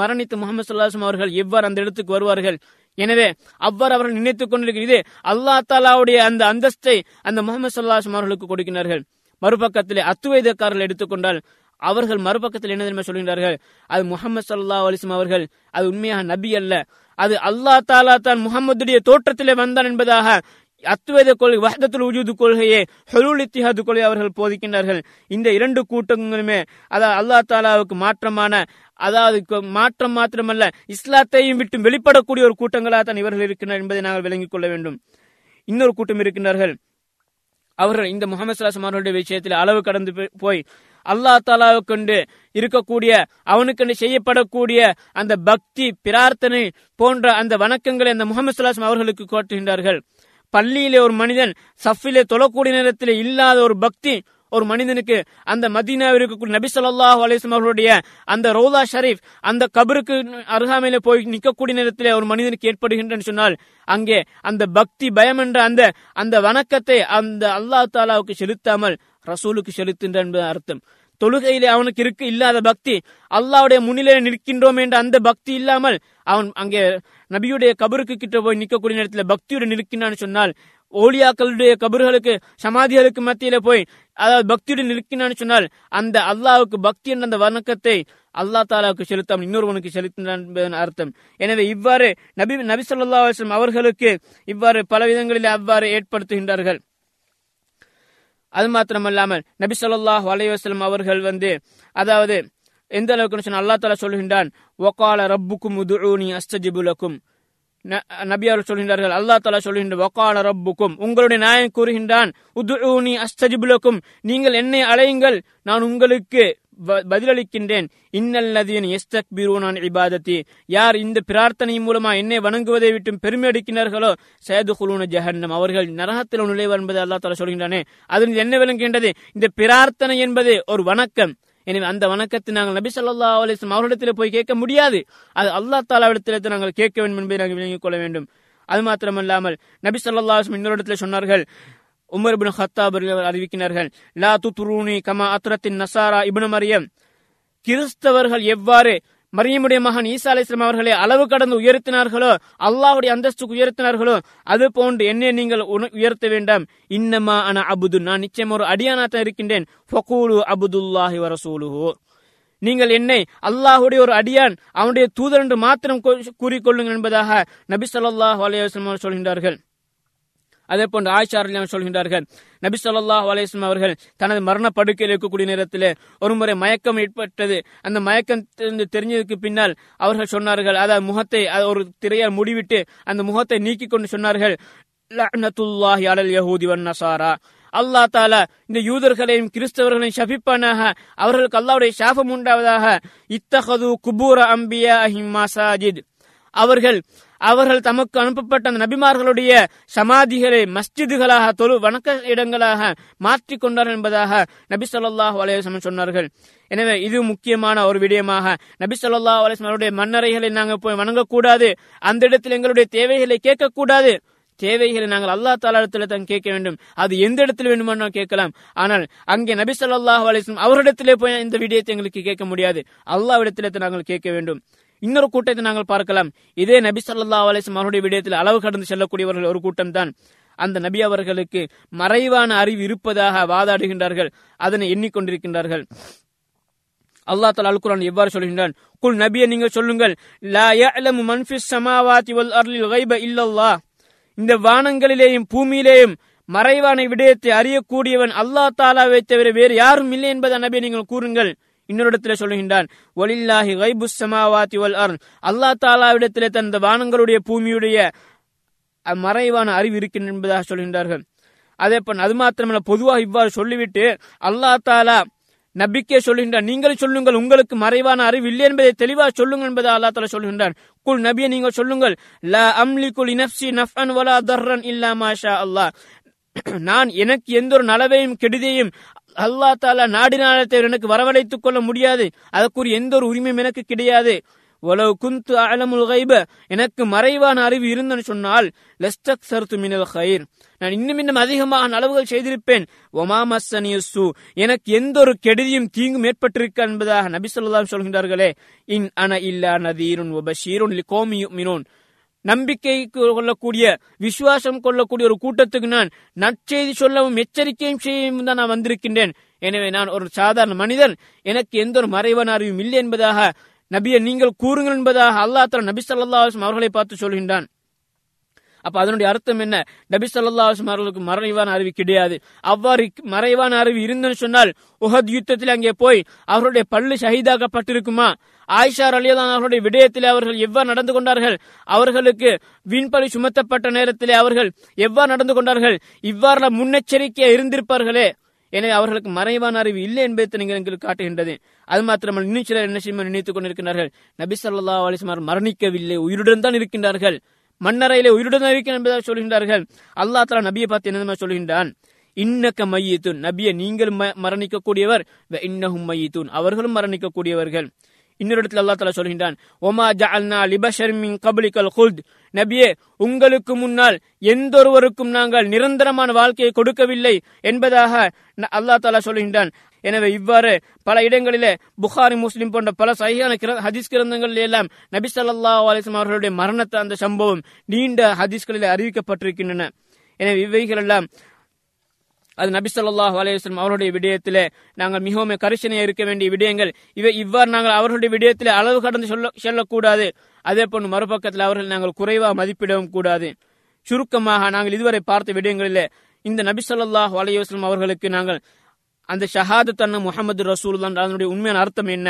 [SPEAKER 1] மரணித்து முகமது சல்லாஹம் அவர்கள் எவ்வாறு அந்த இடத்துக்கு வருவார்கள்? எனவே அவ்வாறு அவர்கள் நினைத்துக் கொண்டிருக்கிறது. அல்லா தாலாவுடைய அந்த அந்தஸ்தை அந்த முகமது சல்லாஹம் அவர்களுக்கு கொடுக்கிறார்கள். மறுபக்கத்திலே அத்துவைதக்காரர்கள் எடுத்துக்கொண்டால் அவர்கள் மறுபக்கத்தில் என்ன தெரியுமா சொல்கின்றார்கள்? அது முகமது சல்லா அலிஸ்லாம் அவர்கள் அது உண்மையாக நபி அல்ல. அது அல்லா தாலா தான் முகமதுடைய தோற்றத்திலே வந்தான் என்பதாக அத்துவேத கொள்கை வஹதத்துல் உஜூது கொள்கையை ஹொலூல் இத்திஹாது கொள்கை அவர்கள் போதிக்கின்றார்கள். இந்த இரண்டு கூட்டங்களுமே அதாவது அல்லா தாலாவுக்கு மாற்றமான அதாவது மாற்றம் மாத்திரமல்ல இஸ்லாத்தையும் விட்டு வெளிப்படக்கூடிய ஒரு கூட்டங்களாக தான் இவர்கள் இருக்கின்றனர் என்பதை நாங்கள் விளங்கிக் கொள்ள வேண்டும். இன்னொரு கூட்டம் இருக்கின்றார்கள். அவர்கள் இந்த முகமது சலாசம் அவர்களுடைய விஷயத்தில் அளவு கடந்து போய் அல்லா தாலாவை கொண்டு இருக்கக்கூடிய அவனுக்கென்று செய்யப்படக்கூடிய அந்த பக்தி பிரார்த்தனை போன்ற அந்த வணக்கங்களை அந்த முகமது சலாசம் அவர்களுக்கு கோட்டுகின்றார்கள். பள்ளியிலே ஒரு மனிதன் சஃபிலே தொழக்கூடிய நேரத்தில் இல்லாத ஒரு பக்தி ஒரு மனிதனுக்கு அந்த மதீனாவில் இருக்கக்கூடிய நபி சொல்லாஹு அலிஸ்லாம் அவர்களுடைய அந்த ரோதா ஷரீப் அந்த கபருக்கு அருகாமையில போய் நிற்கக்கூடிய நேரத்தில் ஒரு மனிதனுக்கு ஏற்படுகின்றன்னு சொன்னால் அங்கே அந்த பக்தி பயம் என்ற அந்த அந்த வணக்கத்தை அந்த அல்லா தாலாவுக்கு செலுத்தாமல் ரசூலுக்கு செலுத்துகின்ற என்பது அர்த்தம். தொழுகையிலே அவனுக்கு இருக்கு இல்லாத பக்தி அல்லாவுடைய முன்னிலே நிற்கின்றோம் என்ற அந்த பக்தி இல்லாமல் அவன் அங்கே நபியுடைய கபருக்கு கிட்ட போய் நிற்கக்கூடிய நேரத்தில் பக்தியுடன் நிற்கின்றான்னு சொன்னால் ஓலியாக்களுடைய கபர்களுக்கு சமாதிகளுக்கு மத்தியில போய் அதாவது பக்தியுடன் நிற்கினான்னு சொன்னால் அந்த அல்லாவுக்கு பக்தி என்ற அந்த வணக்கத்தை அல்லா தாலாவுக்கு செலுத்தாமல் இன்னொருவனுக்கு செலுத்தினான் அர்த்தம். எனவே இவ்வாறு நபி நபி சொல்லா அவர்களுக்கு இவ்வாறு பல விதங்களில் அவ்வாறு ஏற்படுத்துகின்றார்கள். அது மாத்திரமல்லாமல் நபி சொல்லாஹ் அலைவாஸ்லம் அவர்கள் வந்து அதாவது எந்த அளவுக்கு சொன்ன அல்லா தாலா சொல்கின்றான் ஒகால ரப்புக்கும் உதுனி அஸ்தஜிபுலக்கும் நபி அவர் சொல்கின்றார்கள் அல்லா தாலா சொல்கின்ற ஒகால ரப்புக்கும். உங்களுடைய நாயன் கூறுகின்றான் உதுனி அஸ்தஜிபுலக்கும் நீங்கள் என்னை அலையுங்கள் நான் உங்களுக்கு பதிலளிக்கின்றேன். இன்னல்லதியின் எஸ்தக் பீரூனான் இபாதத்தி. யார் இந்த பிரார்த்தனை மூலமா என்னை வணங்குவதை விட்டு பெருமை அடிக்கிறார்களோ சயது குலூன ஜஹன்னம். அவர்கள் நரகத்தில் நுழைவர் என்பதை அல்லா தாலா சொல்கின்றானே. அதில் என்ன விளங்குகின்றது? இந்த பிரார்த்தனை என்பது ஒரு வணக்கம். எனவே அந்த வணக்கத்தை நாங்கள் நபி சொல்லா அலிஸ்லாம் அவரிடத்தில் போய் கேட்க முடியாது. அது அல்லா தாலாவிடத்தில் நாங்கள் கேட்க வேண்டும் என்பதை நாங்கள் விளங்கிக் கொள்ள வேண்டும். அது மாத்திரமல்லாமல் நபி சொல்லா இன்னொரு இடத்துல சொன்னார்கள் உமர் இபின் ஹத்தாப் அறிவிக்கிறார்கள் லா துத்ரூனி கமா அத்ரத்தின் நசாரா இபின் மரியம். கிறிஸ்தவர்கள் எவ்வாறு மரியமுடைய மகன் ஈசா அலிஸ்லாம் அவர்களை அளவு கடந்து உயர்த்தினார்களோ அல்லாஹுடைய அந்தஸ்துக்கு உயர்த்தினார்களோ அது போன்று என்னை நீங்கள் உயர்த்த வேண்டாம். இன்னமா அன அபுது நான் நிச்சயம் ஒரு அடியானாத்தான் இருக்கின்றேன். ஃபகூலு அபுதுல்லாஹி வரசூலுஹு நீங்கள் என்னை அல்லாஹுடைய ஒரு அடியான் அவனுடைய தூதர் என்று மாத்திரம் கூறிக்கொள்ளுங்கள் என்பதாக நபி சொல்லாஹ் அலையம் சொல்கின்றார்கள். அதே போன்று ஆயிஷா சொல்கின்றார்கள் நபி சொல்லாஹ் அலேஸ்லாம் அவர்கள் தனது மரண படுக்கையில் இருக்கக்கூடிய நேரத்தில் ஒரு முறை மயக்கம் ஏற்பட்டது. அந்த மயக்கம் தெரிஞ்சதுக்கு பின்னால் அவர்கள் சொன்னார்கள் அதாவது முகத்தை ஒரு திரையால் முடிவிட்டு அந்த முகத்தை நீக்கி கொண்டு சொன்னார்கள் லஅனத்துல்லாஹி அலல் யஹூதி வன் நசாரா. அல்லா தாலா இந்த யூதர்களையும் கிறிஸ்தவர்களையும் ஷபிப்பானாக அவர்களுக்கு அல்லாவுடைய சாபம் உண்டாவதாக இத்தகது குபூர அம்பியா மசாஜித். அவர்கள் அவர்கள் தமக்கு அனுப்பப்பட்ட அந்த நபிமார்களுடைய சமாதிகளை மஸ்ஜிதுகளாக தொழு வணக்க இடங்களாக மாற்றிக் கொண்டார்கள் என்பதாக நபி சொல்லாஹ் அலையம் சொன்னார்கள். எனவே இது முக்கியமான ஒரு விடயமாக. நபி சொல்லா அலிஸ்லாம் அவருடைய மன்னரைகளை நாங்கள் போய் வணங்கக்கூடாது. அந்த இடத்தில் எங்களுடைய தேவைகளை கேட்கக்கூடாது. தேவைகளை நாங்கள் அல்லா தாலாடத்துல தான் கேட்க வேண்டும். அது எந்த இடத்துல வேண்டுமானாலும் கேட்கலாம். ஆனால் அங்கே நபி சொல்லாஹ் அலைஹி அவரிடத்திலே போய் இந்த விடயத்தை எங்களுக்கு கேட்க முடியாது. அல்லாஹ்விடத்திலே தான் நாங்கள் கேட்க வேண்டும். இன்னொரு கூட்டத்தை நாங்கள் பார்க்கலாம். இதே நபி சொல்லா அலைஹி அவருடைய விடயத்தில் அளவு கடந்து செல்லக்கூடியவர்கள் ஒரு கூட்டம் தான் அந்த நபி அவர்களுக்கு மறைவான அறிவு இருப்பதாக வாதாடுகின்றார்கள். அதனை எண்ணிக்கொண்டிருக்கின்றார்கள். அல்லாஹ் தலா அல்குரான் எவ்வாறு சொல்கின்றான்? குல் நபியை நீங்கள் சொல்லுங்கள் லா யஅலமு மன் ஃபிஸ் ஸமாவாதி வல் அர்லில் கைப இல்லல்லாஹ். இந்த வானங்களிலேயும் பூமியிலேயும் மறைவான விடயத்தை அறியக்கூடியவன் அல்லாஹ் தாலாவை தவிர வேறு யாரும் இல்லை என்பதை நபியை நீங்கள் கூறுங்கள். இன்னொரு இடத்துல சொல்லுகின்றான் ஒலில்லாஹி கைபுஸ் சமாவாத்தி வல் அர் அல்லாஹ் தாலாவிடத்திலே தந்த வானங்களுடைய பூமியுடைய மறைவான அறிவு இருக்கின்ற என்பதாக சொல்கின்றார்கள். அதே போல் அது மாத்திரமல்ல பொதுவாக இவ்வாறு சொல்லிவிட்டு அல்லா தாலா நம்பிக்கை சொல்கின்றான் நீங்கள் சொல்லுங்கள் உங்களுக்கு மறைவான அறிவு இல்லை என்பதை தெளிவாக சொல்லுங்கள் என்பதை அல்லா தாலா சொல்கின்றான். குல் நபியை நீங்கள் சொல்லுங்கள் ல அம்லி குல் இனப்சி நஃபன் வலா தர்ரன் இல்லா மாஷா அல்லாஹ். நான் எனக்கு எந்த ஒரு நலவையும் கெடுதியையும் அல்லாஹ் தாலா நாடினாலே எனக்கு வரவழைத்துக் கொள்ள முடியாது. அதற்குரிய எந்த ஒரு உரிமையும் எனக்கு கிடையாது. ஒலவு குந்து அலமுல் கைப எனக்கு மறைவான அறிவு இருந்தன்னு சொன்னால் லெஸ்டக் சர்த்து மினல் ஹயிர் நான் இன்னும் இன்னும் அதிகமாக அளவுகள் செய்திருப்பேன். ஒமாமசனியசு எனக்கு எந்த ஒரு கெடுதியும் தீங்கும் ஏற்பட்டிருக்க என்பதாக நபி சொல்லலாம் சொல்கின்றார்களே. இன் அன இல்லா நதீருன் ஒபஷீருன் லிகோமி மினோன் நம்பிக்கை கொள்ளக்கூடிய விசுவாசம் கொள்ளக்கூடிய ஒரு கூட்டத்துக்கு நான் நற்செய்தி சொல்லவும் எச்சரிக்கையும் செய்யவும் தான் நான் வந்திருக்கின்றேன். எனவே நான் ஒரு சாதாரண மனிதன். எனக்கு எந்த ஒரு மறைவன் அறிவும் இல்லை என்பதாக நபியை நீங்கள் கூறுங்கள் என்பதாக அல்லாஹ் தஆலா நபி ஸல்லல்லாஹு அவர்களை பார்த்து சொல்கின்றான். அப்ப அதனுடைய அர்த்தம் என்ன? நபி சொல்லா அவர்களுக்கு மறைவான அறிவு கிடையாது. அவ்வாறு மறைவான அறிவு இருந்தன்னு சொன்னால் உஹத் யுத்தத்தில் அங்கே போய் அவர்களுடைய பல்லு ஷஹீதாக்கப்பட்டிருக்குமா? ஆயிஷா அலியதான் அவர்களுடைய விடயத்தில் அவர்கள் எவ்வாறு நடந்து கொண்டார்கள்? அவர்களுக்கு வீண்பழி சுமத்தப்பட்ட நேரத்திலே அவர்கள் எவ்வாறு நடந்து கொண்டார்கள்? இவ்வாறு முன்னெச்சரிக்கையா இருந்திருப்பார்களே? எனவே அவர்களுக்கு மறைவான அறிவு இல்லை என்பதை நீங்கள் எங்களுக்கு காட்டுகின்றது. அது மாத்திரமல்ல இன்னும் சிலர் என்ன செய்ய நினைத்துக் கொண்டிருக்கிறார்கள் நபி சல்லா அலிஸ்மார் மரணிக்கவில்லை உயிருடன் தான் இருக்கின்றார்கள். மன்னரையிலே உயிருடன் தான் என்பதாக சொல்கின்றார்கள். அல்லாஹ் தலா நபியை பார்த்து என்ன சொல்கின்றான்? இன்னக்க மையத்துன். நபியை நீங்கள் மரணிக்கக்கூடியவர். இன்னஹும் மையத்துன். அவர்களும் மரணிக்கக்கூடியவர்கள். இன்னொரு இடத்துல அல்லாஹ் தலா சொல்கின்றான். ஒமா ஜஅல்னா லிபஷர் மின் குல்த். நபியே உங்களுக்கு முன்னால் எந்தொருவருக்கும் நாங்கள் நிரந்தரமான வாழ்க்கையை கொடுக்கவில்லை என்பதாக அல்லா அல்லாஹ் சொல்கின்றான். எனவே இவ்வாறு பல இடங்களிலே புகாரி முஸ்லிம் போன்ற பல சகியான ஹதீஸ் கிரந்தங்களில் எல்லாம் நபி சல்லா அலிஸ்லாம் அவர்களுடைய மரணத்தை அந்த சம்பவம் நீண்ட ஹதீஸ்களில் அறிவிக்கப்பட்டிருக்கின்றன. எனவே இவைகள் எல்லாம் அது நபி சொல்லாஹ் அலையம் அவருடைய விடயத்திலே நாங்கள் மிகவும் கரிசனையாக இருக்க வேண்டிய விடயங்கள். இவை இவ்வாறு நாங்கள் அவர்களுடைய விடயத்திலே அளவு கடந்து சொல்ல செல்லக்கூடாது. அதே போன்று மறுபக்கத்தில் அவர்கள் நாங்கள் குறைவா மதிப்பிடவும் கூடாது. சுருக்கமாக நாங்கள் இதுவரை பார்த்த விடயங்களிலே இந்த நபி சொல்லாஹ் அலையம் அவர்களுக்கு நாங்கள் அந்த ஷஹாதத் அண்ணன் முகமது ரசூல் அதனுடைய உண்மையான அர்த்தம் என்ன?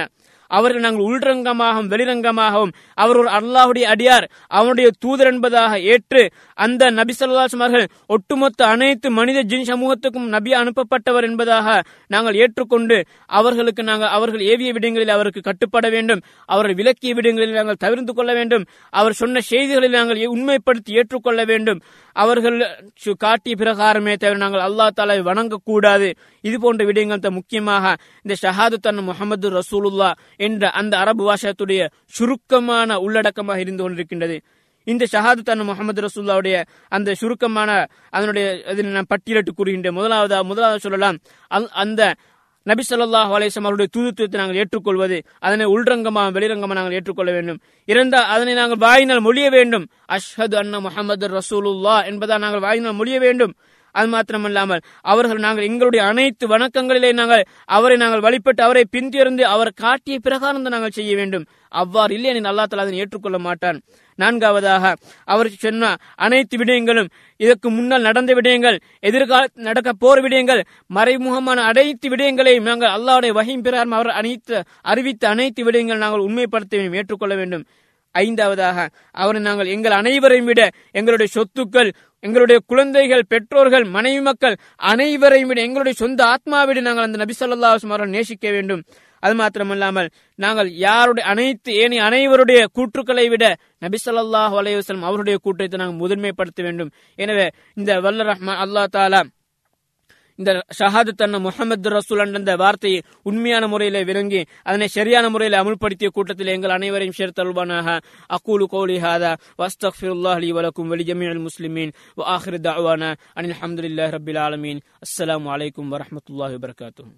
[SPEAKER 1] அவர்கள் நாங்கள் உள்ரங்கமாகவும் வெளிரங்கமாகவும் அவர் ஒரு அல்லாஹுடைய அடியார் அவனுடைய தூதர் என்பதாக ஏற்று அந்த நபி ஸல்லல்லாஹு அவர்கள் ஒட்டுமொத்த அனைத்து மனித ஜின் சமூகத்துக்கும் நபி அனுப்பப்பட்டவர் என்பதாக நாங்கள் ஏற்றுக்கொண்டு அவர்களுக்கு நாங்கள் அவர்கள் ஏவிய விடங்களில் அவருக்கு கட்டுப்பட வேண்டும். அவர்கள் விலக்கிய விடங்களில் நாங்கள் தவிர்த்து கொள்ள வேண்டும். அவர் சொன்ன செய்திகளில் நாங்கள் உண்மைப்படுத்தி ஏற்றுக்கொள்ள வேண்டும். அவர்கள் சு- காட்டிய பிரகாரமே தவிர நாங்கள் அல்லாஹ் தாலாவை வணங்கக்கூடாது. இது போன்ற விடயங்கள் தான் முக்கியமாக இந்த ஷஹாது தன் முகமது ரசூலுல்லா என்ற அந்த அரபு பாஷத்துடைய சுருக்கமான உள்ளடக்கமாக இருந்து கொண்டிருக்கின்றது. இந்த ஷஹாது தன் முகமது ரசூல்லாவுடைய அந்த சுருக்கமான அதனுடைய இதில் நான் பட்டியலிட்டு கூறுகின்ற முதலாவதா முதலாவது சொல்லலாம் அந்த நபி ஸல்லல்லாஹு அலேசம் அவருடைய தூதுத்துவத்தை நாங்கள் ஏற்றுக்கொள்வது அதனை உள்ரங்கமாக வெளிரங்கமாக நாங்கள் ஏற்றுக்கொள்ள வேண்டும். இருந்தால் அதனை நாங்கள் வாயினால் மொழிய வேண்டும். அஷ்ஹது அன்ன முகமது ரசூலுல்லா என்பதால் நாங்கள் வாயினால் மொழிய வேண்டும். அது மாத்திரமல்லாமல் அவர்கள் நாங்கள் எங்களுடைய அனைத்து வணக்கங்களிலே நாங்கள் அவரை நாங்கள் வழிபட்டு அவரை பின்தொடர்ந்து அவர் காட்டிய பிரகாரம் நாங்கள் செய்ய வேண்டும். அவ்வாறு இல்லை அல்லா தலா அதனை ஏற்றுக்கொள்ள மாட்டான். நான்காவதாக அவர் சொன்ன அனைத்து விடயங்களும் இதற்கு முன்னால் நடந்த விடயங்கள் எதிர்கால நடக்க போர் விடயங்கள் மறைமுகமான அனைத்து விடயங்களையும் நாங்கள் அல்லாவுடைய வகையும் பிரகாரம் அவர் அனைத்து அறிவித்த அனைத்து விடயங்கள் நாங்கள் உண்மைப்படுத்த வேண்டும் ஏற்றுக்கொள்ள வேண்டும். ஐந்தாவதாக அவரை நாங்கள் எங்கள் அனைவரையும் விட எங்களுடைய சொத்துக்கள் எங்களுடைய குழந்தைகள் பெற்றோர்கள் மனைவி மக்கள் அனைவரையும் விட எங்களுடைய சொந்த ஆத்மாவிட நாங்கள் அந்த நபி ஸல்லல்லாஹு அலைஹி நேசிக்க வேண்டும். அது மாத்திரமல்லாமல் நாங்கள் யாருடைய அனைத்து ஏனி அனைவருடைய கூற்றுக்களை விட நபி ஸல்லல்லாஹு அலைஹி அவருடைய கூட்டத்தை நாங்கள் முதன்மைப்படுத்த வேண்டும். எனவே இந்த வல்ல ரஹ்மான் அல்லாஹ் தாலா இந்த ஷஹாது தன்ன முகமது ரசூல் என்ற வார்த்தையை உண்மையான முறையில் விளங்கி அதனை சரியான முறையில் அமுல்படுத்திய கூட்டத்தில் எங்கள் அனைவரையும் சேர்த்தல்வானாக அக்கூலு கோலி ஹாதா வஸ்தக்ஃபிருல்லாஹ் அலி வலக்கும் வலி ஜமீஅல் முஸ்லிமீன் வ ஆஹிர் தாவானா அனில் ஹம்துலில்லாஹி ரபில் ஆலமீன். அஸ்லாம் அலைக்கும் வரமத்துல்லாஹி வபரகாத்துஹு.